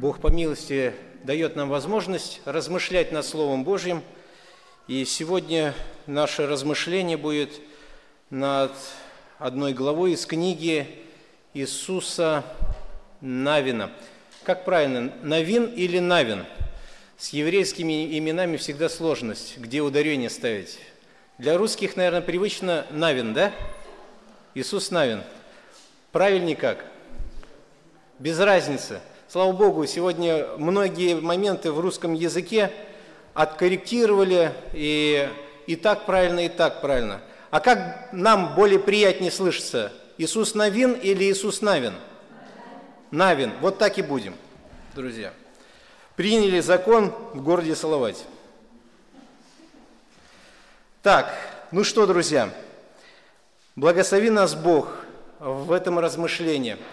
Бог по милости дает нам возможность размышлять над Словом Божьим. И сегодня наше размышление будет над одной главой из книги Иисуса Навина. Как правильно, Навин или Навин? С еврейскими именами всегда сложность, где ударение ставить. Для русских, наверное, привычно Навин, да? Иисус Навин. Правильнее как? Без разницы – Слава Богу, сегодня многие моменты в русском языке откорректировали, и, и так правильно, и так правильно. А как нам более приятнее слышится? Иисус Навин или Иисус Навин? Навин. Вот так и будем, друзья. Приняли закон в городе Салавате. Так, ну что, друзья, благослови нас Бог в этом размышлении –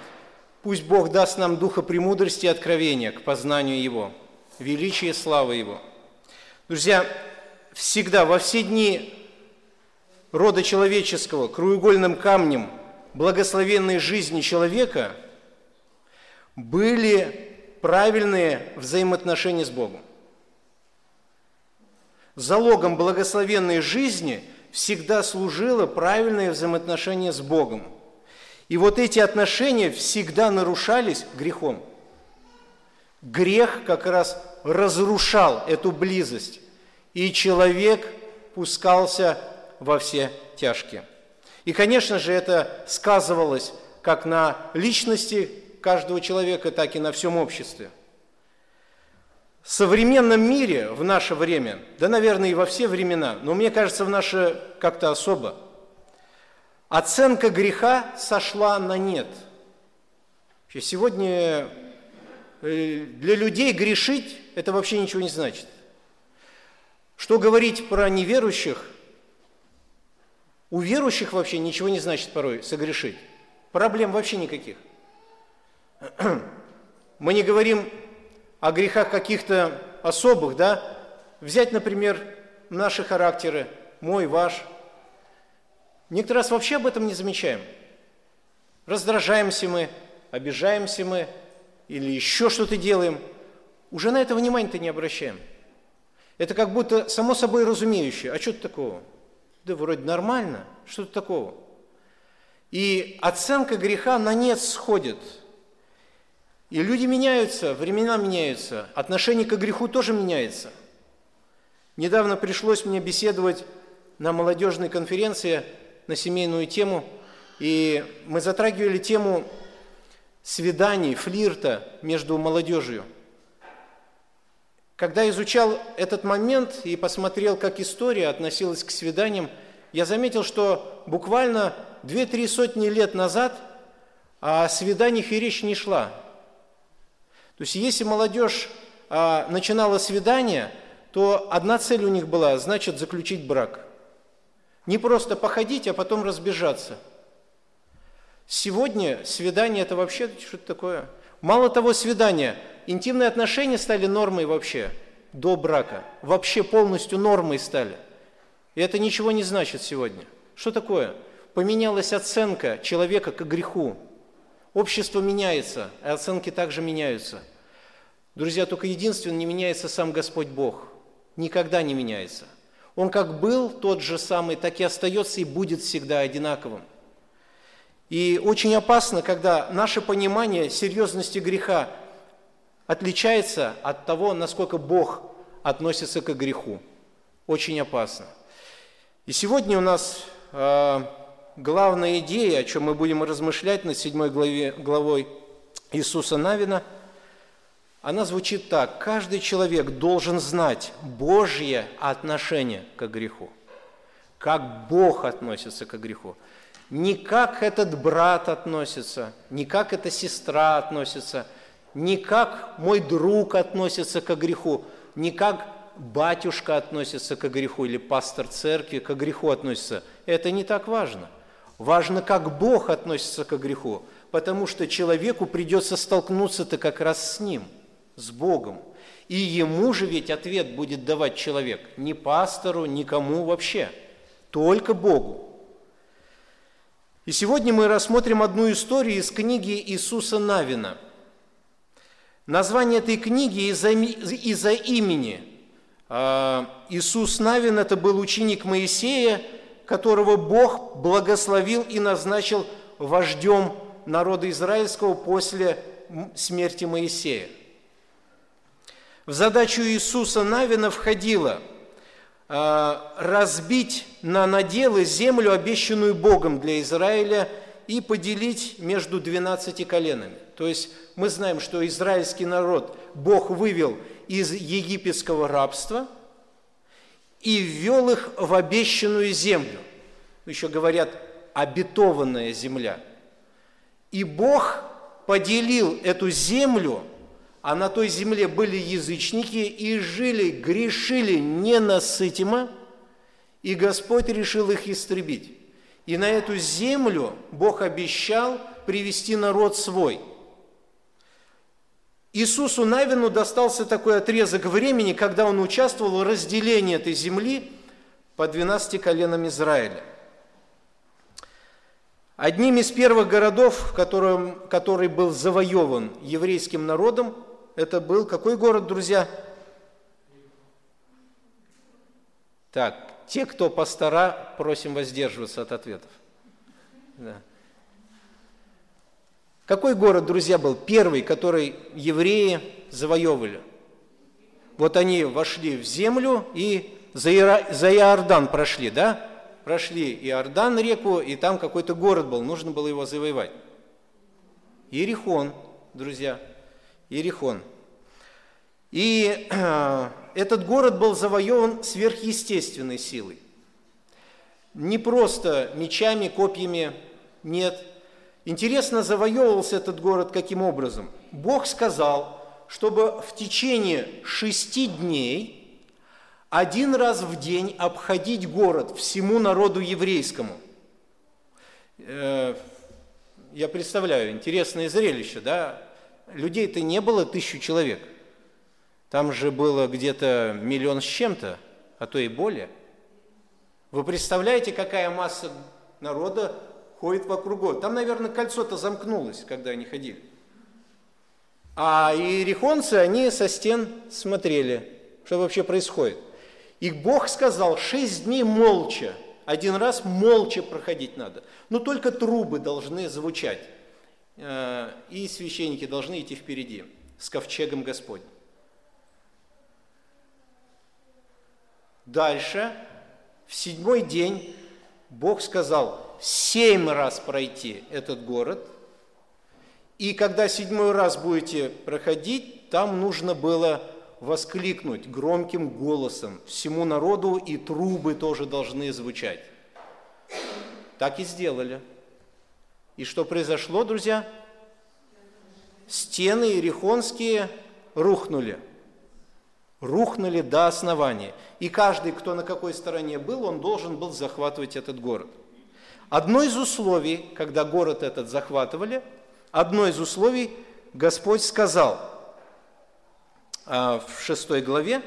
Пусть Бог даст нам духа премудрости и откровения к познанию Его, величия и славы Его. Друзья, всегда, во все дни рода человеческого, краеугольным камнем благословенной жизни человека были правильные взаимоотношения с Богом. Залогом благословенной жизни всегда служило правильное взаимоотношение с Богом – и вот эти отношения всегда нарушались грехом. Грех как раз разрушал эту близость, и человек пускался во все тяжкие. И, конечно же, это сказывалось как на личности каждого человека, так и на всем обществе. В современном мире в наше время, да, наверное, и во все времена, но мне кажется, в наше как-то особо – Оценка греха сошла на нет. Сегодня э, для людей грешить – это вообще ничего не значит. Что говорить про неверующих? У верующих вообще ничего не значит порой согрешить. Проблем вообще никаких. Мы не говорим о грехах каких-то особых, да? Взять, например, наши характеры, мой, ваш – Некоторый раз вообще об этом не замечаем. Раздражаемся мы, обижаемся мы или еще что-то делаем. Уже на это внимания-то не обращаем. Это как будто само собой разумеющее. А что то такого? Да вроде нормально, что-то такого. И оценка греха на нет сходит. И люди меняются, времена меняются, отношение к греху тоже меняется. Недавно пришлось мне беседовать на молодежной конференции на семейную тему, и мы затрагивали тему свиданий, флирта между молодежью. Когда изучал этот момент и посмотрел, как история относилась к свиданиям, я заметил, что буквально две-три сотни лет назад о свиданиях и речь не шла. То есть если молодежь а, начинала свидание, то одна цель у них была, значит, заключить брак – не просто походить, а потом разбежаться. Сегодня свидание – это вообще что-то такое. Мало того, свидание, интимные отношения стали нормой вообще до брака. Вообще полностью нормой стали. И это ничего не значит сегодня. Что такое? Поменялась оценка человека к греху. Общество меняется, и оценки также меняются. Друзья, только единственное, не меняется сам Господь Бог. Никогда не меняется. Он как был тот же самый, так и остается и будет всегда одинаковым. И очень опасно, когда наше понимание серьезности греха отличается от того, насколько Бог относится к греху. Очень опасно. И сегодня у нас э, главная идея, о чем мы будем размышлять на седьмой главе, главой Иисуса Навина – она звучит так. Каждый человек должен знать Божье отношение к греху. Как Бог относится к греху. Не как этот брат относится, не как эта сестра относится, не как мой друг относится к греху, не как батюшка относится к греху или пастор церкви к греху относится. Это не так важно. Важно, как Бог относится к греху, потому что человеку придется столкнуться-то как раз с ним – с Богом. И ему же ведь ответ будет давать человек, не пастору, никому вообще, только Богу. И сегодня мы рассмотрим одну историю из книги Иисуса Навина. Название этой книги из-за, из имени. А, Иисус Навин – это был ученик Моисея, которого Бог благословил и назначил вождем народа израильского после смерти Моисея. В задачу Иисуса Навина входило а, разбить на наделы землю, обещанную Богом для Израиля, и поделить между двенадцати коленами. То есть мы знаем, что израильский народ Бог вывел из египетского рабства и ввел их в обещанную землю. Еще говорят, обетованная земля. И Бог поделил эту землю, а на той земле были язычники и жили, грешили ненасытимо, и Господь решил их истребить. И на эту землю Бог обещал привести народ свой. Иисусу Навину достался такой отрезок времени, когда он участвовал в разделении этой земли по 12 коленам Израиля. Одним из первых городов, которым, который был завоеван еврейским народом, это был какой город, друзья? Так, те, кто пастора, просим воздерживаться от ответов. Да. Какой город, друзья, был первый, который евреи завоевывали? Вот они вошли в землю и за, Иордан прошли, да? Прошли Иордан реку, и там какой-то город был, нужно было его завоевать. Иерихон, друзья, Иерихон. И этот город был завоеван сверхъестественной силой. Не просто мечами, копьями, нет. Интересно, завоевывался этот город каким образом? Бог сказал, чтобы в течение шести дней один раз в день обходить город всему народу еврейскому. Э, я представляю, интересное зрелище, да? Людей-то не было тысячу человек – там же было где-то миллион с чем-то, а то и более. Вы представляете, какая масса народа ходит вокруг города? Там, наверное, кольцо-то замкнулось, когда они ходили. А иерихонцы, они со стен смотрели, что вообще происходит. И Бог сказал, шесть дней молча, один раз молча проходить надо. Но только трубы должны звучать, и священники должны идти впереди с ковчегом Господним. Дальше, в седьмой день, Бог сказал семь раз пройти этот город. И когда седьмой раз будете проходить, там нужно было воскликнуть громким голосом всему народу, и трубы тоже должны звучать. Так и сделали. И что произошло, друзья? Стены Иерихонские рухнули – рухнули до основания. И каждый, кто на какой стороне был, он должен был захватывать этот город. Одно из условий, когда город этот захватывали, одно из условий Господь сказал а, в 6 главе,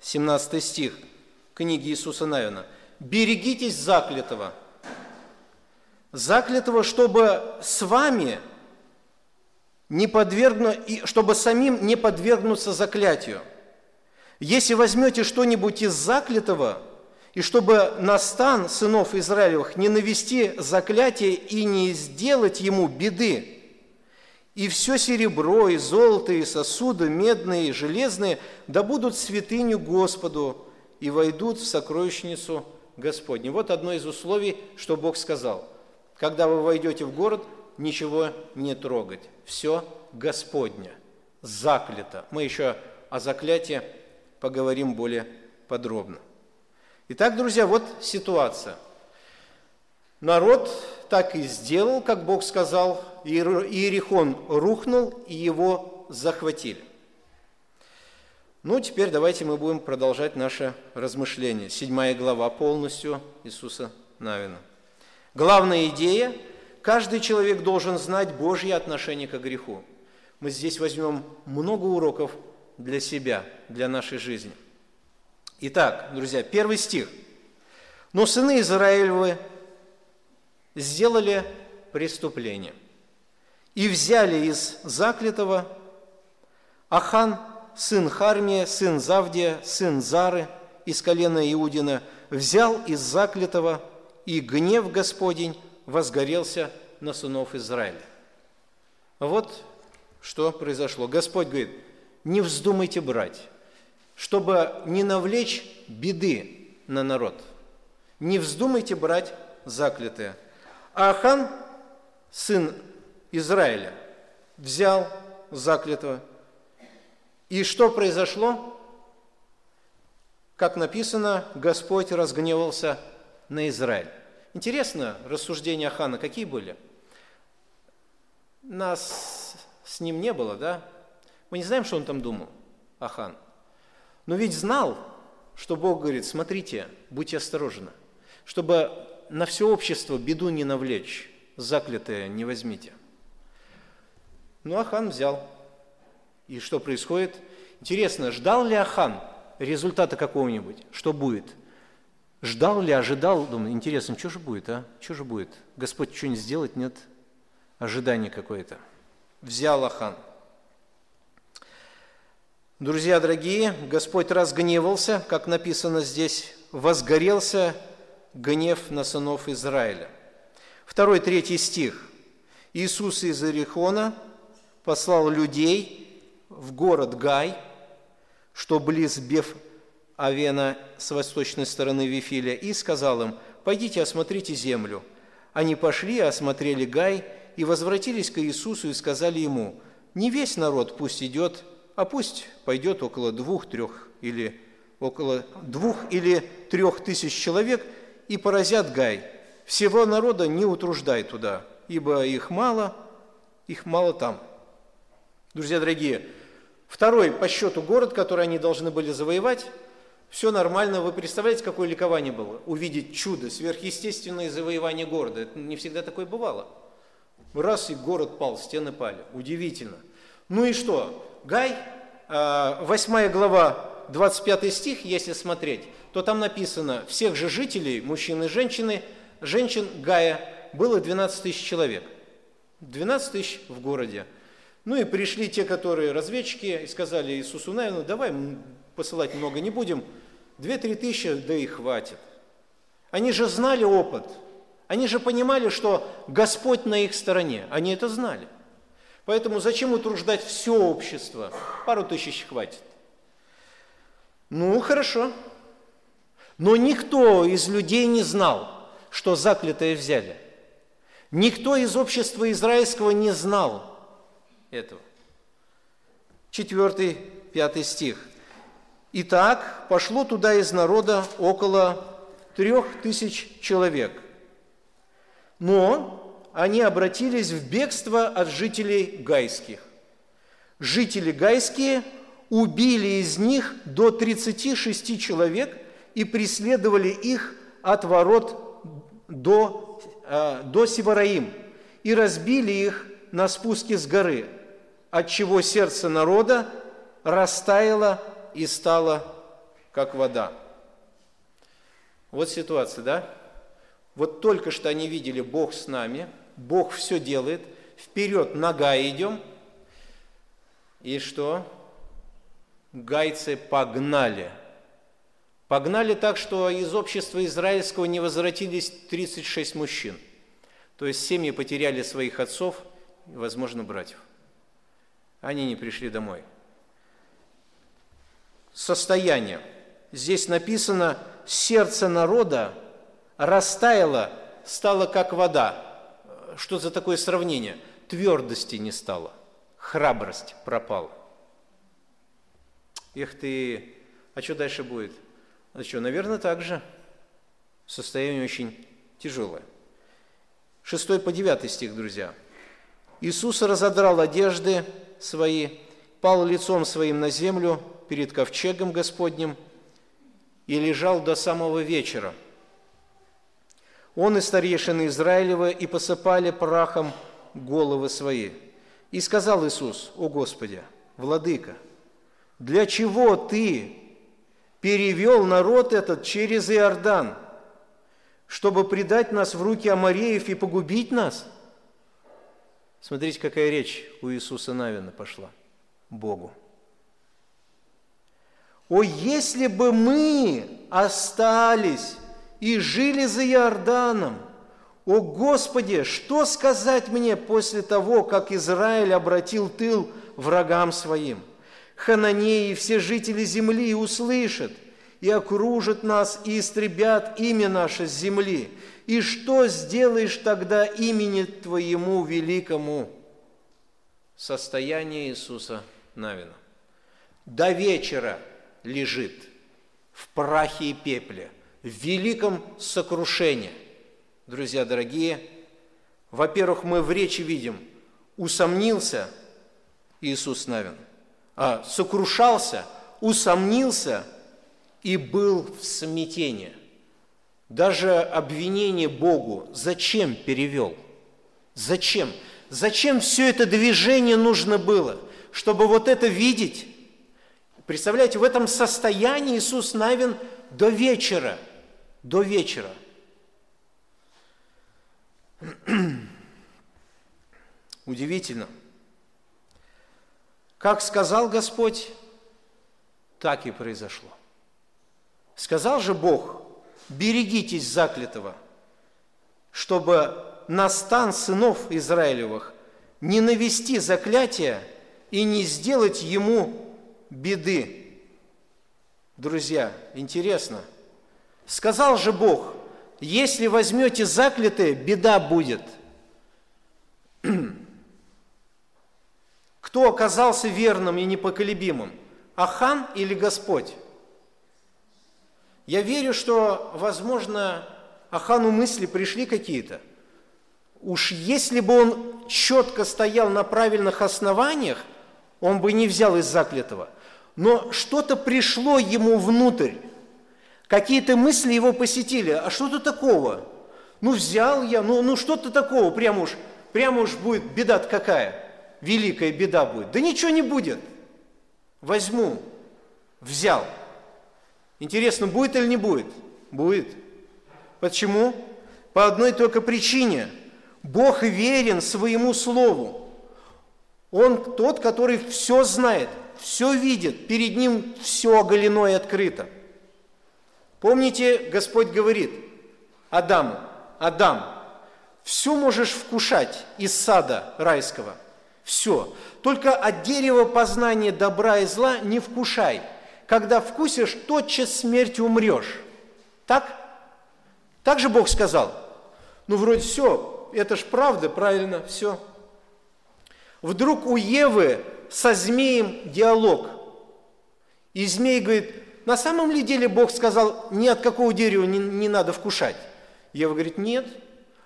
17 стих книги Иисуса Навина, «Берегитесь заклятого, заклятого, чтобы с вами не подвергну, чтобы самим не подвергнуться заклятию». Если возьмете что-нибудь из заклятого, и чтобы на стан сынов Израилевых не навести заклятие и не сделать ему беды, и все серебро, и золото, и сосуды, медные и железные, да будут святыню Господу и войдут в сокровищницу Господню. Вот одно из условий, что Бог сказал. Когда вы войдете в город, ничего не трогать. Все Господня, заклято. Мы еще о заклятии поговорим более подробно. Итак, друзья, вот ситуация. Народ так и сделал, как Бог сказал, Иерихон рухнул, и его захватили. Ну, теперь давайте мы будем продолжать наше размышление. Седьмая глава полностью Иисуса Навина. Главная идея – каждый человек должен знать Божье отношение к греху. Мы здесь возьмем много уроков для себя, для нашей жизни. Итак, друзья, первый стих. «Но сыны Израилевы сделали преступление и взяли из заклятого Ахан, сын Хармия, сын Завдия, сын Зары из колена Иудина, взял из заклятого, и гнев Господень возгорелся на сынов Израиля. Вот что произошло. Господь говорит, не вздумайте брать, чтобы не навлечь беды на народ. Не вздумайте брать заклятые. Ахан, сын Израиля, взял заклятого. И что произошло? Как написано, Господь разгневался на Израиль. Интересно, рассуждения Ахана какие были? Нас с ним не было, да? Мы не знаем, что он там думал, Ахан. Но ведь знал, что Бог говорит, смотрите, будьте осторожны, чтобы на все общество беду не навлечь, заклятое не возьмите. Ну, Ахан взял. И что происходит? Интересно, ждал ли Ахан результата какого-нибудь? Что будет? Ждал ли, ожидал? Думаю, интересно, что же будет, а? Что же будет? Господь что-нибудь сделать? Нет? Ожидание какое-то. Взял Ахан. Друзья дорогие, Господь разгневался, как написано здесь, возгорелся гнев на сынов Израиля. Второй, третий стих. Иисус из Иерихона послал людей в город Гай, что близ Беф Авена с восточной стороны Вифиля, и сказал им, «Пойдите, осмотрите землю». Они пошли, осмотрели Гай, и возвратились к Иисусу и сказали ему, «Не весь народ пусть идет, а пусть пойдет около двух, трех или около двух или трех тысяч человек и поразят Гай. Всего народа не утруждай туда, ибо их мало, их мало там». Друзья дорогие, второй по счету город, который они должны были завоевать – все нормально. Вы представляете, какое ликование было? Увидеть чудо, сверхъестественное завоевание города. Это не всегда такое бывало. Раз и город пал, стены пали. Удивительно. Ну и что? Гай, 8 а, глава, 25 стих, если смотреть, то там написано, всех же жителей, мужчин и женщины, женщин Гая было 12 тысяч человек. 12 тысяч в городе. Ну и пришли те, которые разведчики, и сказали Иисусу Навину, давай посылать много не будем, две-три тысячи, да и хватит. Они же знали опыт, они же понимали, что Господь на их стороне, они это знали. Поэтому зачем утруждать все общество? Пару тысяч хватит. Ну, хорошо. Но никто из людей не знал, что заклятое взяли. Никто из общества израильского не знал этого. Четвертый, пятый стих. Итак, пошло туда из народа около трех тысяч человек. Но они обратились в бегство от жителей гайских. Жители гайские убили из них до 36 человек и преследовали их от ворот до, э, до Севараим и разбили их на спуске с горы, отчего сердце народа растаяло и стало как вода. Вот ситуация, да? Вот только что они видели, Бог с нами, Бог все делает, вперед нога идем, и что? Гайцы погнали. Погнали так, что из общества израильского не возвратились 36 мужчин. То есть семьи потеряли своих отцов возможно, братьев. Они не пришли домой состояние. Здесь написано, сердце народа растаяло, стало как вода. Что за такое сравнение? Твердости не стало, храбрость пропала. Эх ты, а что дальше будет? А что, наверное, так же. Состояние очень тяжелое. Шестой по девятый стих, друзья. Иисус разодрал одежды свои, пал лицом своим на землю, перед ковчегом Господним и лежал до самого вечера. Он и старейшины Израилева и посыпали прахом головы свои. И сказал Иисус, о Господи, Владыка, для чего Ты перевел народ этот через Иордан, чтобы предать нас в руки Амареев и погубить нас? Смотрите, какая речь у Иисуса Навина пошла Богу. О, если бы мы остались и жили за Иорданом, о Господи, что сказать мне после того, как Израиль обратил тыл врагам своим? Хананеи и все жители земли услышат и окружат нас и истребят имя наше с земли. И что сделаешь тогда имени Твоему великому? Состояние Иисуса Навина. До вечера лежит в прахе и пепле, в великом сокрушении. Друзья дорогие, во-первых, мы в речи видим, усомнился Иисус Навин, а сокрушался, усомнился и был в смятении. Даже обвинение Богу зачем перевел? Зачем? Зачем все это движение нужно было? Чтобы вот это видеть? Представляете, в этом состоянии Иисус Навин до вечера, до вечера. Удивительно. Как сказал Господь, так и произошло. Сказал же Бог, берегитесь заклятого, чтобы на стан сынов Израилевых не навести заклятие и не сделать ему беды. Друзья, интересно. Сказал же Бог, если возьмете заклятое, беда будет. Кто оказался верным и непоколебимым? Ахан или Господь? Я верю, что, возможно, Ахану мысли пришли какие-то. Уж если бы он четко стоял на правильных основаниях, он бы не взял из заклятого. Но что-то пришло ему внутрь. Какие-то мысли его посетили. А что-то такого? Ну, взял я, ну, ну что-то такого, прямо уж, прямо уж будет беда какая. Великая беда будет. Да ничего не будет. Возьму, взял – Интересно, будет или не будет? Будет. Почему? По одной только причине. Бог верен своему слову. Он тот, который все знает, все видит, перед ним все оголено и открыто. Помните, Господь говорит Адаму, Адам, все можешь вкушать из сада райского, все. Только от дерева познания добра и зла не вкушай – когда вкусишь, тотчас смерть умрешь. Так? Так же Бог сказал. Ну, вроде все, это ж правда, правильно, все. Вдруг у Евы со змеем диалог. И змей говорит, на самом ли деле Бог сказал, ни от какого дерева не, не надо вкушать? Ева говорит, нет,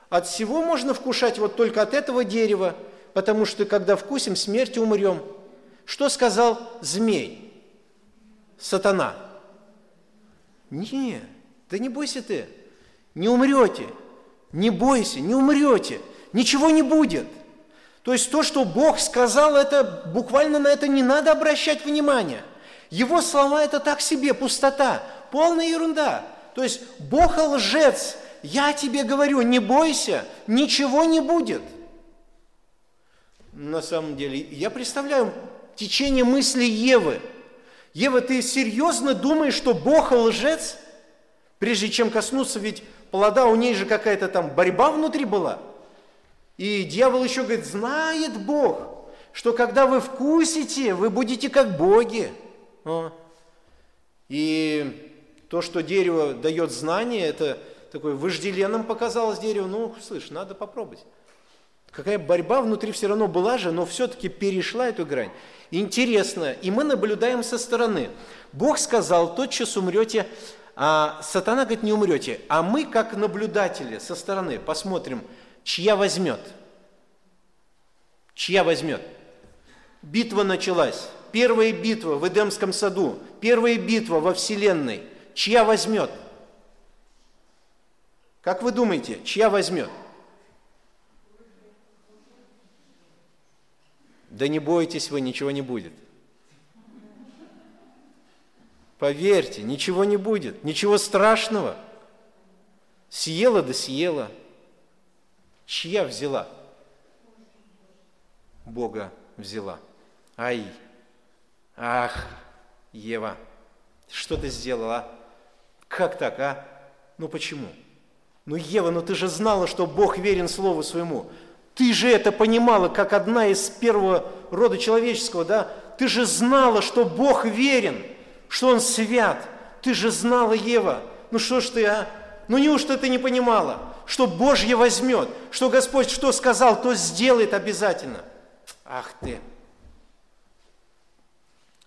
от всего можно вкушать, вот только от этого дерева, потому что когда вкусим, смерть умрем. Что сказал змей? сатана. Не, да не бойся ты, не умрете, не бойся, не умрете, ничего не будет. То есть то, что Бог сказал, это буквально на это не надо обращать внимание. Его слова – это так себе, пустота, полная ерунда. То есть Бог лжец, я тебе говорю, не бойся, ничего не будет. На самом деле, я представляю течение мысли Евы – Ева, ты серьезно думаешь, что Бог лжец? Прежде чем коснуться, ведь плода у ней же какая-то там борьба внутри была. И дьявол еще говорит, знает Бог, что когда вы вкусите, вы будете как боги. И то, что дерево дает знание, это такое вожделенным показалось дерево. Ну, слышь, надо попробовать. Какая борьба внутри все равно была же, но все-таки перешла эту грань. Интересно, и мы наблюдаем со стороны. Бог сказал, тотчас умрете, а сатана говорит, не умрете. А мы, как наблюдатели со стороны, посмотрим, чья возьмет. Чья возьмет. Битва началась. Первая битва в Эдемском саду. Первая битва во Вселенной. Чья возьмет? Как вы думаете, чья возьмет? Да не бойтесь вы, ничего не будет. Поверьте, ничего не будет, ничего страшного. Съела да съела. Чья взяла? Бога взяла. Ай, ах, Ева, Что ты сделала, а? Как так, а? Ну почему? Ну, Ева, ну ты же знала, что Бог верен Слову Своему. Ты же это понимала, как одна из первого рода человеческого, да? Ты же знала, что Бог верен, что Он свят. Ты же знала, Ева. Ну что ж ты, а? Ну неужто ты не понимала, что Божье возьмет, что Господь что сказал, то сделает обязательно. Ах ты!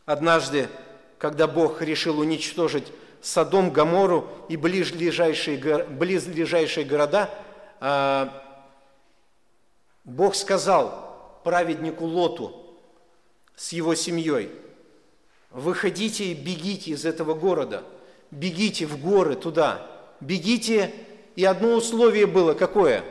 Однажды, когда Бог решил уничтожить Содом, Гамору и близлежащие, близлежащие города, а, Бог сказал праведнику Лоту с его семьей, выходите и бегите из этого города, бегите в горы туда, бегите, и одно условие было какое?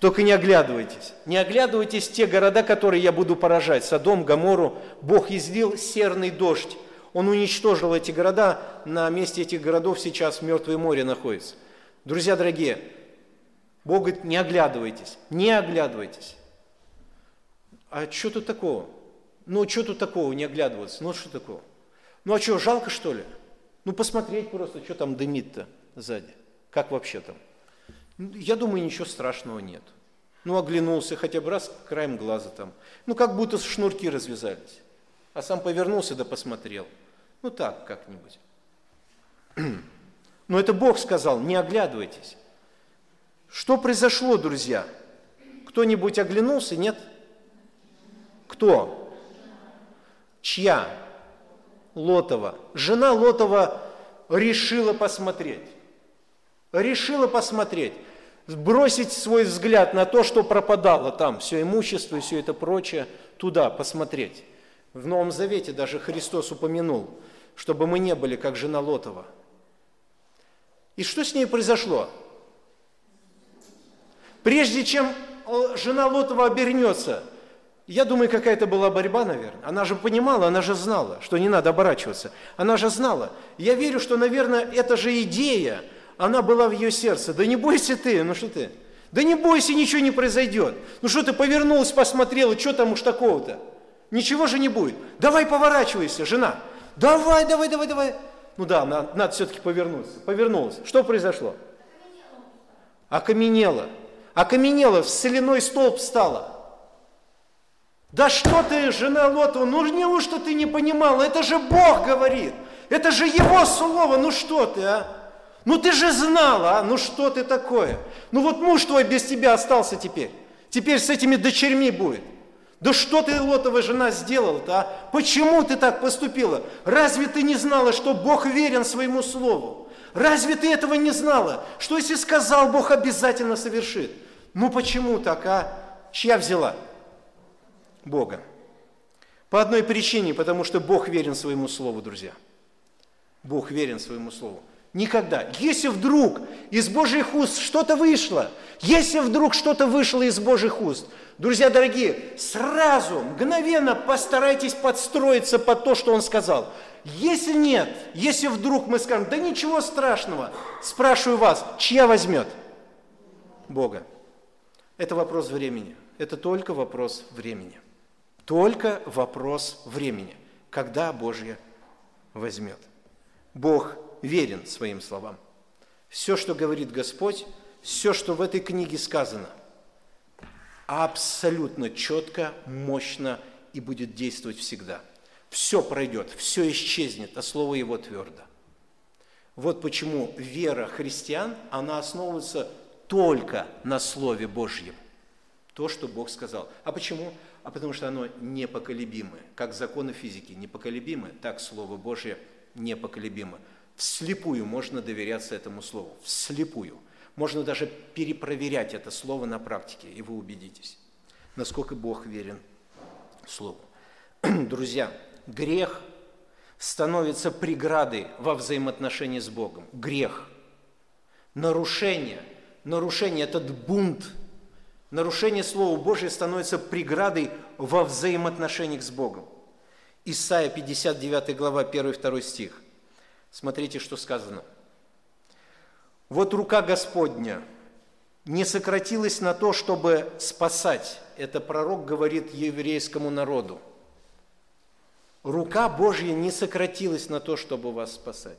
Только не оглядывайтесь. Не оглядывайтесь в те города, которые я буду поражать. Содом, Гамору. Бог излил серный дождь. Он уничтожил эти города. На месте этих городов сейчас Мертвое море находится. Друзья дорогие, Бог говорит, не оглядывайтесь, не оглядывайтесь. А что тут такого? Ну, что тут такого, не оглядываться? Ну, что такого? Ну, а что, жалко, что ли? Ну, посмотреть просто, что там дымит-то сзади. Как вообще там? Я думаю, ничего страшного нет. Ну, оглянулся хотя бы раз краем глаза там. Ну, как будто шнурки развязались. А сам повернулся да посмотрел. Ну, так как-нибудь. Но это Бог сказал, не оглядывайтесь. Что произошло, друзья? Кто-нибудь оглянулся? Нет? Кто? Чья? Лотова. Жена Лотова решила посмотреть. Решила посмотреть. Бросить свой взгляд на то, что пропадало там, все имущество и все это прочее, туда посмотреть. В Новом Завете даже Христос упомянул, чтобы мы не были как жена Лотова. И что с ней произошло? Прежде чем э, жена Лотова обернется, я думаю, какая-то была борьба, наверное. Она же понимала, она же знала, что не надо оборачиваться. Она же знала. Я верю, что, наверное, эта же идея, она была в ее сердце. Да не бойся ты, ну что ты? Да не бойся, ничего не произойдет. Ну что ты повернулась, посмотрела, что там уж такого-то? Ничего же не будет. Давай поворачивайся, жена. Давай, давай, давай, давай. Ну да, надо, надо все-таки повернуться. Повернулась. Что произошло? Окаменела окаменела, в соляной столб стала. Да что ты, жена Лотова, ну неужто ты не понимала? Это же Бог говорит, это же Его слово, ну что ты, а? Ну ты же знала, а? ну что ты такое? Ну вот муж твой без тебя остался теперь, теперь с этими дочерьми будет. Да что ты, Лотова жена, сделала-то, а? Почему ты так поступила? Разве ты не знала, что Бог верен своему слову? Разве ты этого не знала? Что если сказал, Бог обязательно совершит? Ну почему так, а? Чья взяла? Бога. По одной причине, потому что Бог верен своему слову, друзья. Бог верен своему слову. Никогда. Если вдруг из Божьих уст что-то вышло, если вдруг что-то вышло из Божьих уст, друзья дорогие, сразу, мгновенно постарайтесь подстроиться под то, что Он сказал. Если нет, если вдруг мы скажем, да ничего страшного, спрашиваю вас, чья возьмет? Бога. Это вопрос времени. Это только вопрос времени. Только вопрос времени, когда Божье возьмет. Бог верен своим словам. Все, что говорит Господь, все, что в этой книге сказано, абсолютно четко, мощно и будет действовать всегда. Все пройдет, все исчезнет, а слово Его твердо. Вот почему вера христиан, она основывается только на Слове Божьем. То, что Бог сказал. А почему? А потому что оно непоколебимое. Как законы физики непоколебимы, так Слово Божье непоколебимо. Вслепую можно доверяться этому Слову. Вслепую. Можно даже перепроверять это Слово на практике, и вы убедитесь, насколько Бог верен Слову. Друзья, грех становится преградой во взаимоотношении с Богом. Грех. Нарушение – нарушение, этот бунт, нарушение Слова Божьего становится преградой во взаимоотношениях с Богом. Исайя 59 глава 1-2 стих. Смотрите, что сказано. «Вот рука Господня не сократилась на то, чтобы спасать». Это пророк говорит еврейскому народу. Рука Божья не сократилась на то, чтобы вас спасать.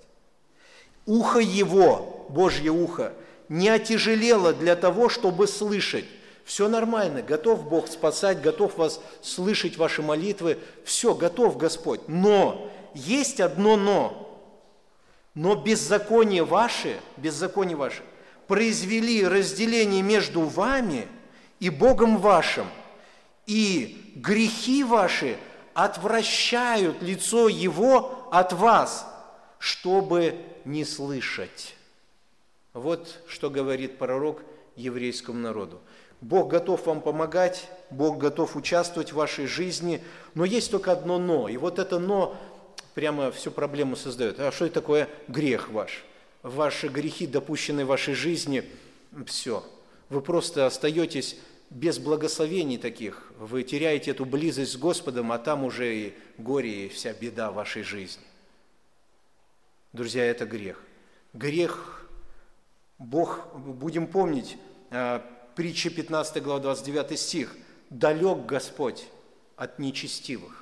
Ухо Его, Божье ухо, не отяжелело для того, чтобы слышать. Все нормально, готов Бог спасать, готов вас слышать ваши молитвы, все, готов Господь. Но есть одно но. Но беззаконие ваше, беззаконие ваше, произвели разделение между вами и Богом вашим. И грехи ваши отвращают лицо Его от вас, чтобы не слышать. Вот что говорит пророк еврейскому народу. Бог готов вам помогать, Бог готов участвовать в вашей жизни, но есть только одно «но». И вот это «но» прямо всю проблему создает. А что это такое грех ваш? Ваши грехи, допущенные в вашей жизни, все. Вы просто остаетесь без благословений таких. Вы теряете эту близость с Господом, а там уже и горе, и вся беда вашей жизни. Друзья, это грех. Грех, Бог, будем помнить, а, притча 15 глава 29 стих, «Далек Господь от нечестивых»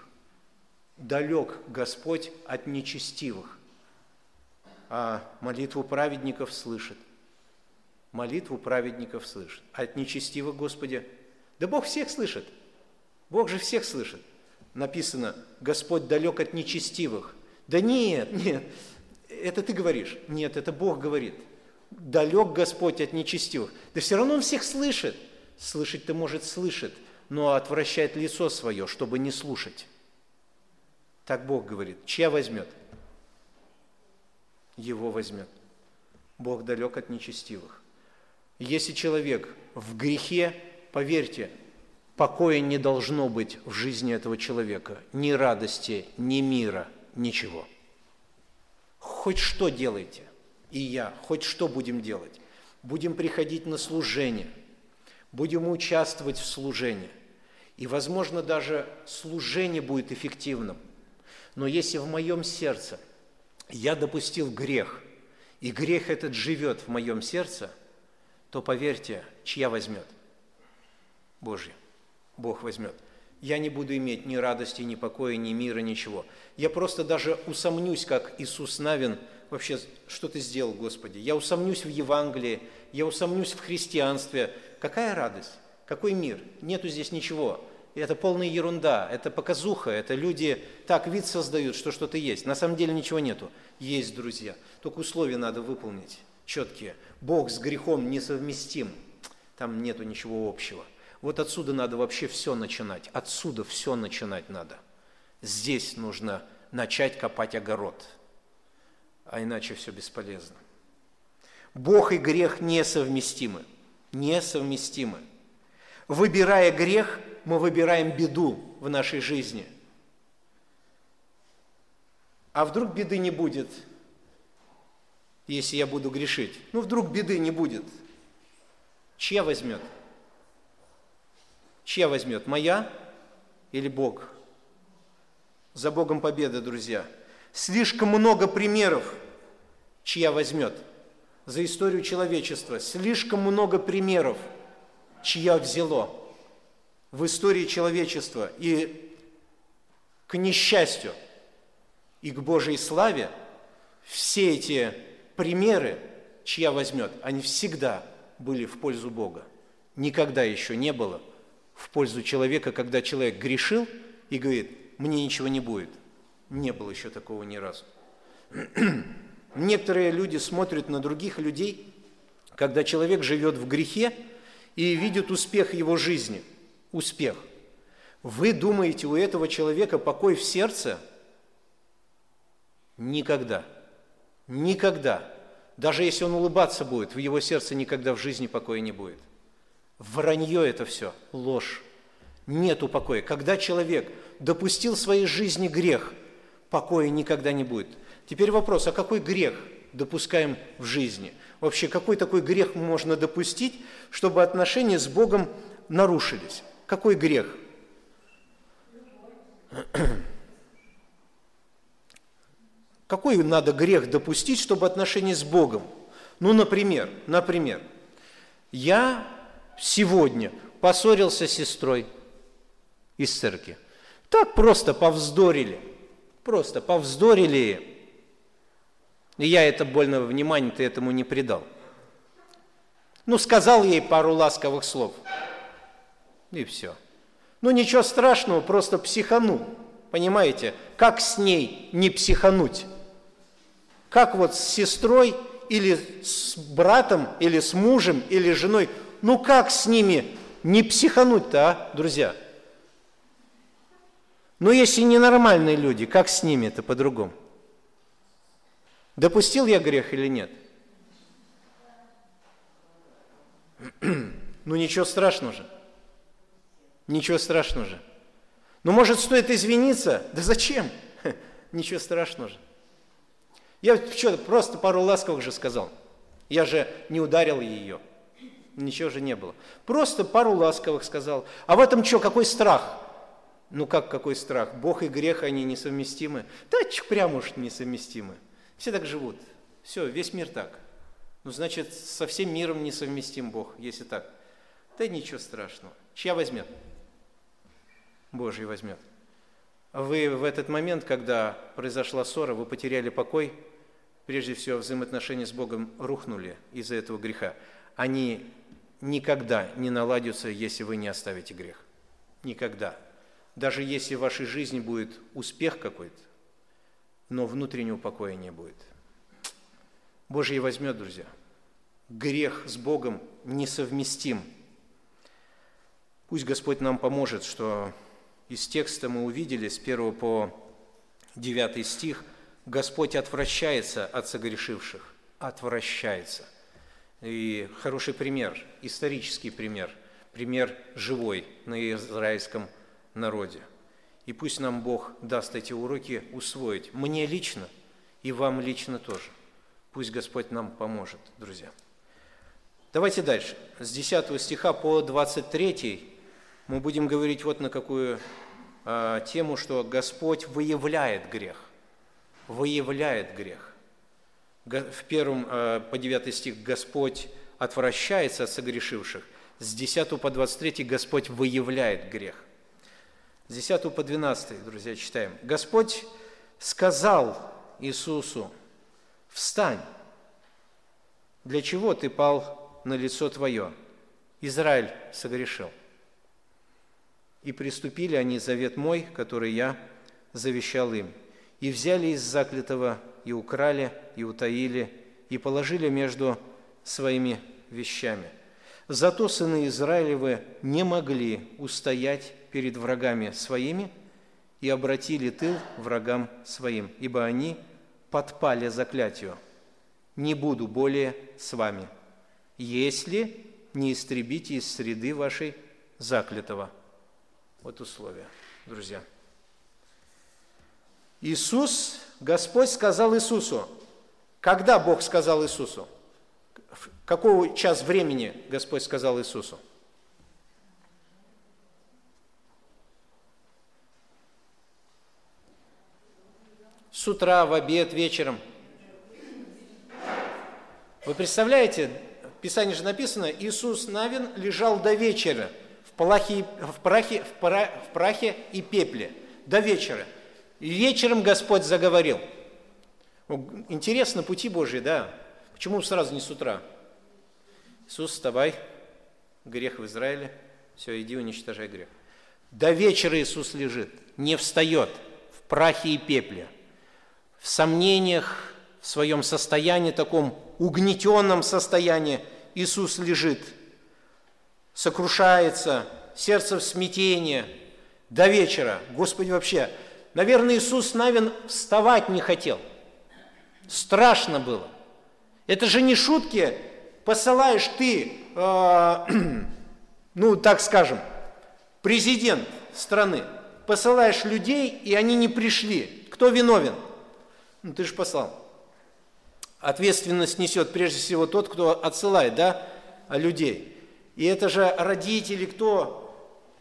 далек Господь от нечестивых, а молитву праведников слышит. Молитву праведников слышит. От нечестивых, Господи, да Бог всех слышит. Бог же всех слышит. Написано, Господь далек от нечестивых. Да нет, нет, это ты говоришь. Нет, это Бог говорит. Далек Господь от нечестивых. Да все равно Он всех слышит. Слышать-то, может, слышит, но отвращает лицо свое, чтобы не слушать. Так Бог говорит. Чья возьмет? Его возьмет. Бог далек от нечестивых. Если человек в грехе, поверьте, покоя не должно быть в жизни этого человека. Ни радости, ни мира, ничего. Хоть что делайте, и я, хоть что будем делать. Будем приходить на служение, будем участвовать в служении. И, возможно, даже служение будет эффективным. Но если в моем сердце я допустил грех, и грех этот живет в моем сердце, то поверьте, чья возьмет? Божья. Бог возьмет. Я не буду иметь ни радости, ни покоя, ни мира, ничего. Я просто даже усомнюсь, как Иисус Навин, вообще, что ты сделал, Господи? Я усомнюсь в Евангелии, я усомнюсь в христианстве. Какая радость? Какой мир? Нету здесь ничего это полная ерунда, это показуха, это люди так вид создают, что что-то есть. На самом деле ничего нету. Есть, друзья. Только условия надо выполнить, четкие. Бог с грехом несовместим. Там нету ничего общего. Вот отсюда надо вообще все начинать. Отсюда все начинать надо. Здесь нужно начать копать огород. А иначе все бесполезно. Бог и грех несовместимы. Несовместимы. Выбирая грех, мы выбираем беду в нашей жизни. А вдруг беды не будет, если я буду грешить? Ну, вдруг беды не будет. Чья возьмет? Чья возьмет? Моя или Бог? За Богом победа, друзья. Слишком много примеров, чья возьмет. За историю человечества слишком много примеров, чья взяло в истории человечества и к несчастью, и к Божьей славе, все эти примеры, чья возьмет, они всегда были в пользу Бога. Никогда еще не было в пользу человека, когда человек грешил и говорит, мне ничего не будет. Не было еще такого ни разу. Некоторые люди смотрят на других людей, когда человек живет в грехе и видят успех его жизни – успех. Вы думаете, у этого человека покой в сердце? Никогда. Никогда. Даже если он улыбаться будет, в его сердце никогда в жизни покоя не будет. Вранье это все, ложь. Нету покоя. Когда человек допустил в своей жизни грех, покоя никогда не будет. Теперь вопрос, а какой грех допускаем в жизни? Вообще, какой такой грех можно допустить, чтобы отношения с Богом нарушились? Какой грех? Какой надо грех допустить, чтобы отношения с Богом? Ну, например, например, я сегодня поссорился с сестрой из церкви. Так просто повздорили. Просто повздорили, и я это больного внимания ты этому не придал. Ну, сказал ей пару ласковых слов, и все. Ну, ничего страшного, просто психанул. Понимаете, как с ней не психануть? Как вот с сестрой или с братом, или с мужем, или с женой, ну как с ними не психануть-то, а, друзья? Ну, если ненормальные люди, как с ними это по-другому? Допустил я грех или нет? Ну, ничего страшного же. Ничего страшного же. Ну, может, стоит извиниться? Да зачем? Ничего страшного же. Я что, просто пару ласковых же сказал. Я же не ударил ее. Ничего же не было. Просто пару ласковых сказал. А в этом что, какой страх? Ну как какой страх? Бог и грех, они несовместимы. Да прямо уж несовместимы. Все так живут. Все, весь мир так. Ну значит, со всем миром несовместим Бог, если так. Да ничего страшного. Чья возьмет? Божий возьмет. Вы в этот момент, когда произошла ссора, вы потеряли покой, прежде всего взаимоотношения с Богом рухнули из-за этого греха. Они никогда не наладятся, если вы не оставите грех. Никогда. Даже если в вашей жизни будет успех какой-то, но внутреннего покоя не будет. Божий возьмет, друзья. Грех с Богом несовместим. Пусть Господь нам поможет, что из текста мы увидели с 1 по 9 стих, Господь отвращается от согрешивших, отвращается. И хороший пример, исторический пример, пример живой на израильском народе. И пусть нам Бог даст эти уроки усвоить, мне лично и вам лично тоже. Пусть Господь нам поможет, друзья. Давайте дальше. С 10 стиха по 23 мы будем говорить вот на какую э, тему, что Господь выявляет грех. Выявляет грех. В первом э, по 9 стих Господь отвращается от согрешивших. С 10 по 23 Господь выявляет грех. С 10 по 12, друзья, читаем. Господь сказал Иисусу, встань, для чего ты пал на лицо твое? Израиль согрешил. И приступили они завет мой, который я завещал им. И взяли из заклятого, и украли, и утаили, и положили между своими вещами. Зато сыны Израилевы не могли устоять перед врагами своими и обратили тыл врагам своим, ибо они подпали заклятию. Не буду более с вами, если не истребите из среды вашей заклятого. Вот условия, друзья. Иисус, Господь сказал Иисусу. Когда Бог сказал Иисусу? В какой час времени Господь сказал Иисусу? С утра, в обед, вечером. Вы представляете, в Писании же написано, Иисус Навин лежал до вечера – прахе, в, прахе, в, пара, в прахе и пепле до вечера. И вечером Господь заговорил. Интересно, пути Божьи, да. Почему сразу не с утра? Иисус, вставай, грех в Израиле, все, иди уничтожай грех. До вечера Иисус лежит, не встает в прахе и пепле, в сомнениях, в своем состоянии, таком угнетенном состоянии Иисус лежит – сокрушается, сердце в смятении до вечера. Господи, вообще, наверное, Иисус Навин вставать не хотел. Страшно было. Это же не шутки, посылаешь ты, э, ну, так скажем, президент страны, посылаешь людей, и они не пришли. Кто виновен? Ну, ты же послал. Ответственность несет прежде всего тот, кто отсылает, да, людей. И это же родители, кто?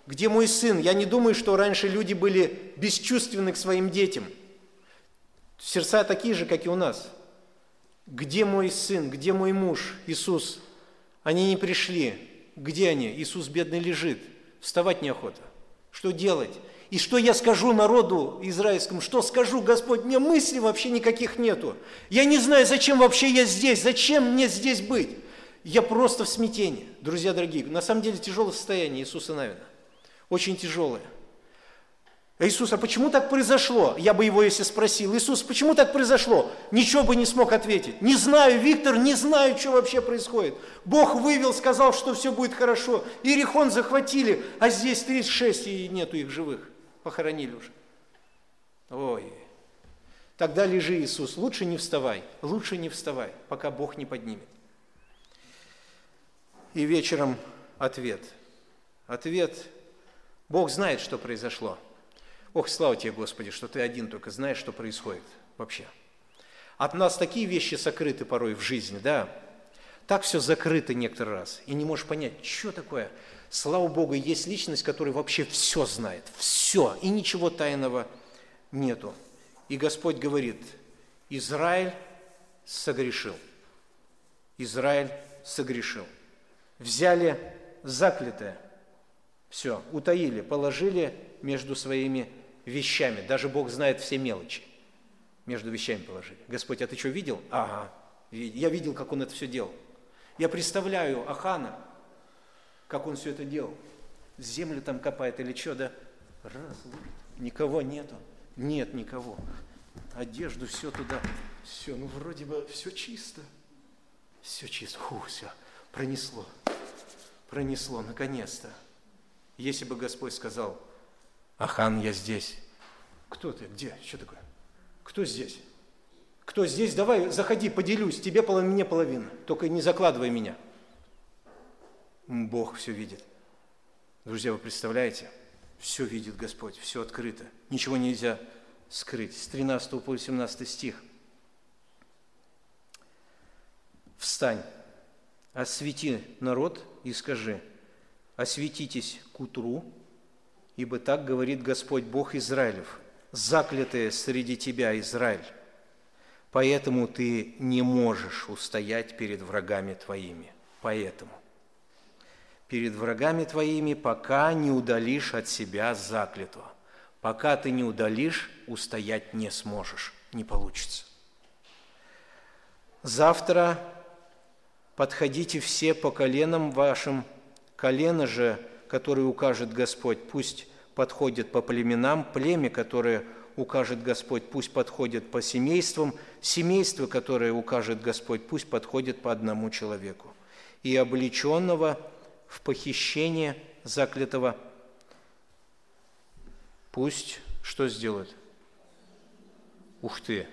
Где мой сын? Я не думаю, что раньше люди были бесчувственны к своим детям. Сердца такие же, как и у нас. Где мой сын? Где мой муж? Иисус. Они не пришли. Где они? Иисус бедный лежит. Вставать неохота. Что делать? И что я скажу народу израильскому? Что скажу, Господь? Мне мыслей вообще никаких нету. Я не знаю, зачем вообще я здесь, зачем мне здесь быть. Я просто в смятении. Друзья дорогие, на самом деле тяжелое состояние Иисуса Навина. Очень тяжелое. Иисус, а почему так произошло? Я бы его, если спросил, Иисус, почему так произошло? Ничего бы не смог ответить. Не знаю, Виктор, не знаю, что вообще происходит. Бог вывел, сказал, что все будет хорошо. Иерихон захватили, а здесь 36 и нету их живых. Похоронили уже. Ой. Тогда лежи, Иисус, лучше не вставай, лучше не вставай, пока Бог не поднимет. И вечером ответ. Ответ. Бог знает, что произошло. Ох, слава тебе, Господи, что ты один только знаешь, что происходит вообще. От нас такие вещи сокрыты порой в жизни, да? Так все закрыто некоторый раз, и не можешь понять, что такое. Слава Богу, есть личность, которая вообще все знает, все, и ничего тайного нету. И Господь говорит, Израиль согрешил. Израиль согрешил. Взяли заклятое, все, утаили, положили между своими вещами. Даже Бог знает все мелочи. Между вещами положили. Господь, а ты что, видел? Ага. Я видел, как он это все делал. Я представляю Ахана, как он все это делал. Землю там копает или что, да? Раз, никого нету. Нет никого. Одежду все туда. Все, ну вроде бы все чисто. Все чисто. Фу, все. Пронесло. Пронесло, наконец-то. Если бы Господь сказал, Ахан, я здесь. Кто ты? Где? Что такое? Кто здесь? Кто здесь? Давай, заходи, поделюсь. Тебе половина, мне половина. Только не закладывай меня. Бог все видит. Друзья, вы представляете? Все видит Господь, все открыто. Ничего нельзя скрыть. С 13 по 18 стих. Встань, освети народ и скажи, осветитесь к утру, Ибо так говорит Господь Бог Израилев, заклятые среди тебя, Израиль. Поэтому ты не можешь устоять перед врагами твоими. Поэтому. Перед врагами твоими, пока не удалишь от себя заклятого. Пока ты не удалишь, устоять не сможешь, не получится. Завтра подходите все по коленам вашим, колено же – который укажет Господь, пусть подходит по племенам, племя, которое укажет Господь, пусть подходит по семействам, семейство, которое укажет Господь, пусть подходит по одному человеку. И облеченного в похищение заклятого пусть что сделает? Ух ты!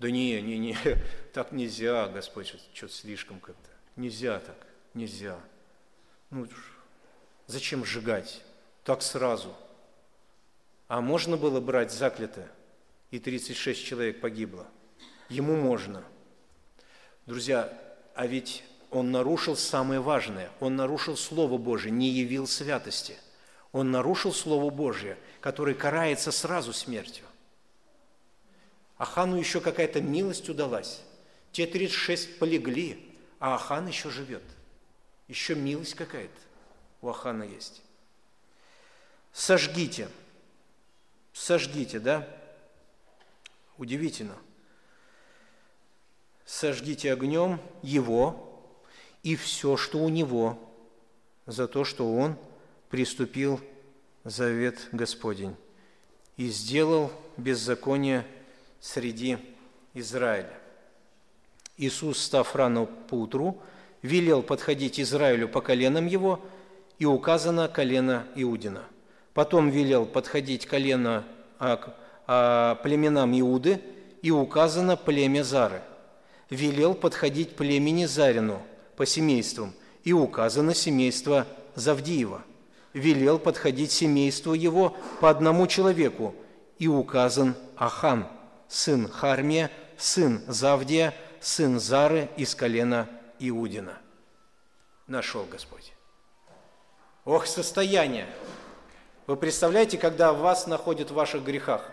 Да не, не, не, так нельзя, Господь, что-то слишком как-то. Нельзя так, нельзя. Ну, Зачем сжигать? Так сразу. А можно было брать заклятое, и 36 человек погибло. Ему можно. Друзья, а ведь он нарушил самое важное. Он нарушил Слово Божие, не явил святости. Он нарушил Слово Божие, которое карается сразу смертью. А хану еще какая-то милость удалась. Те 36 полегли, а Ахан еще живет. Еще милость какая-то у Ахана есть. Сожгите. Сожгите, да? Удивительно. Сожгите огнем его и все, что у него, за то, что он приступил завет Господень и сделал беззаконие среди Израиля. Иисус, став рано поутру, велел подходить Израилю по коленам его – и указано колено Иудина. Потом велел подходить колено а, а, племенам Иуды, и указано племя Зары. Велел подходить племени Зарину по семействам, и указано семейство Завдиева. Велел подходить семейству его по одному человеку, и указан Ахан, сын Хармия, сын Завдия, сын Зары из колена Иудина. Нашел Господь. Ох, состояние. Вы представляете, когда вас находят в ваших грехах?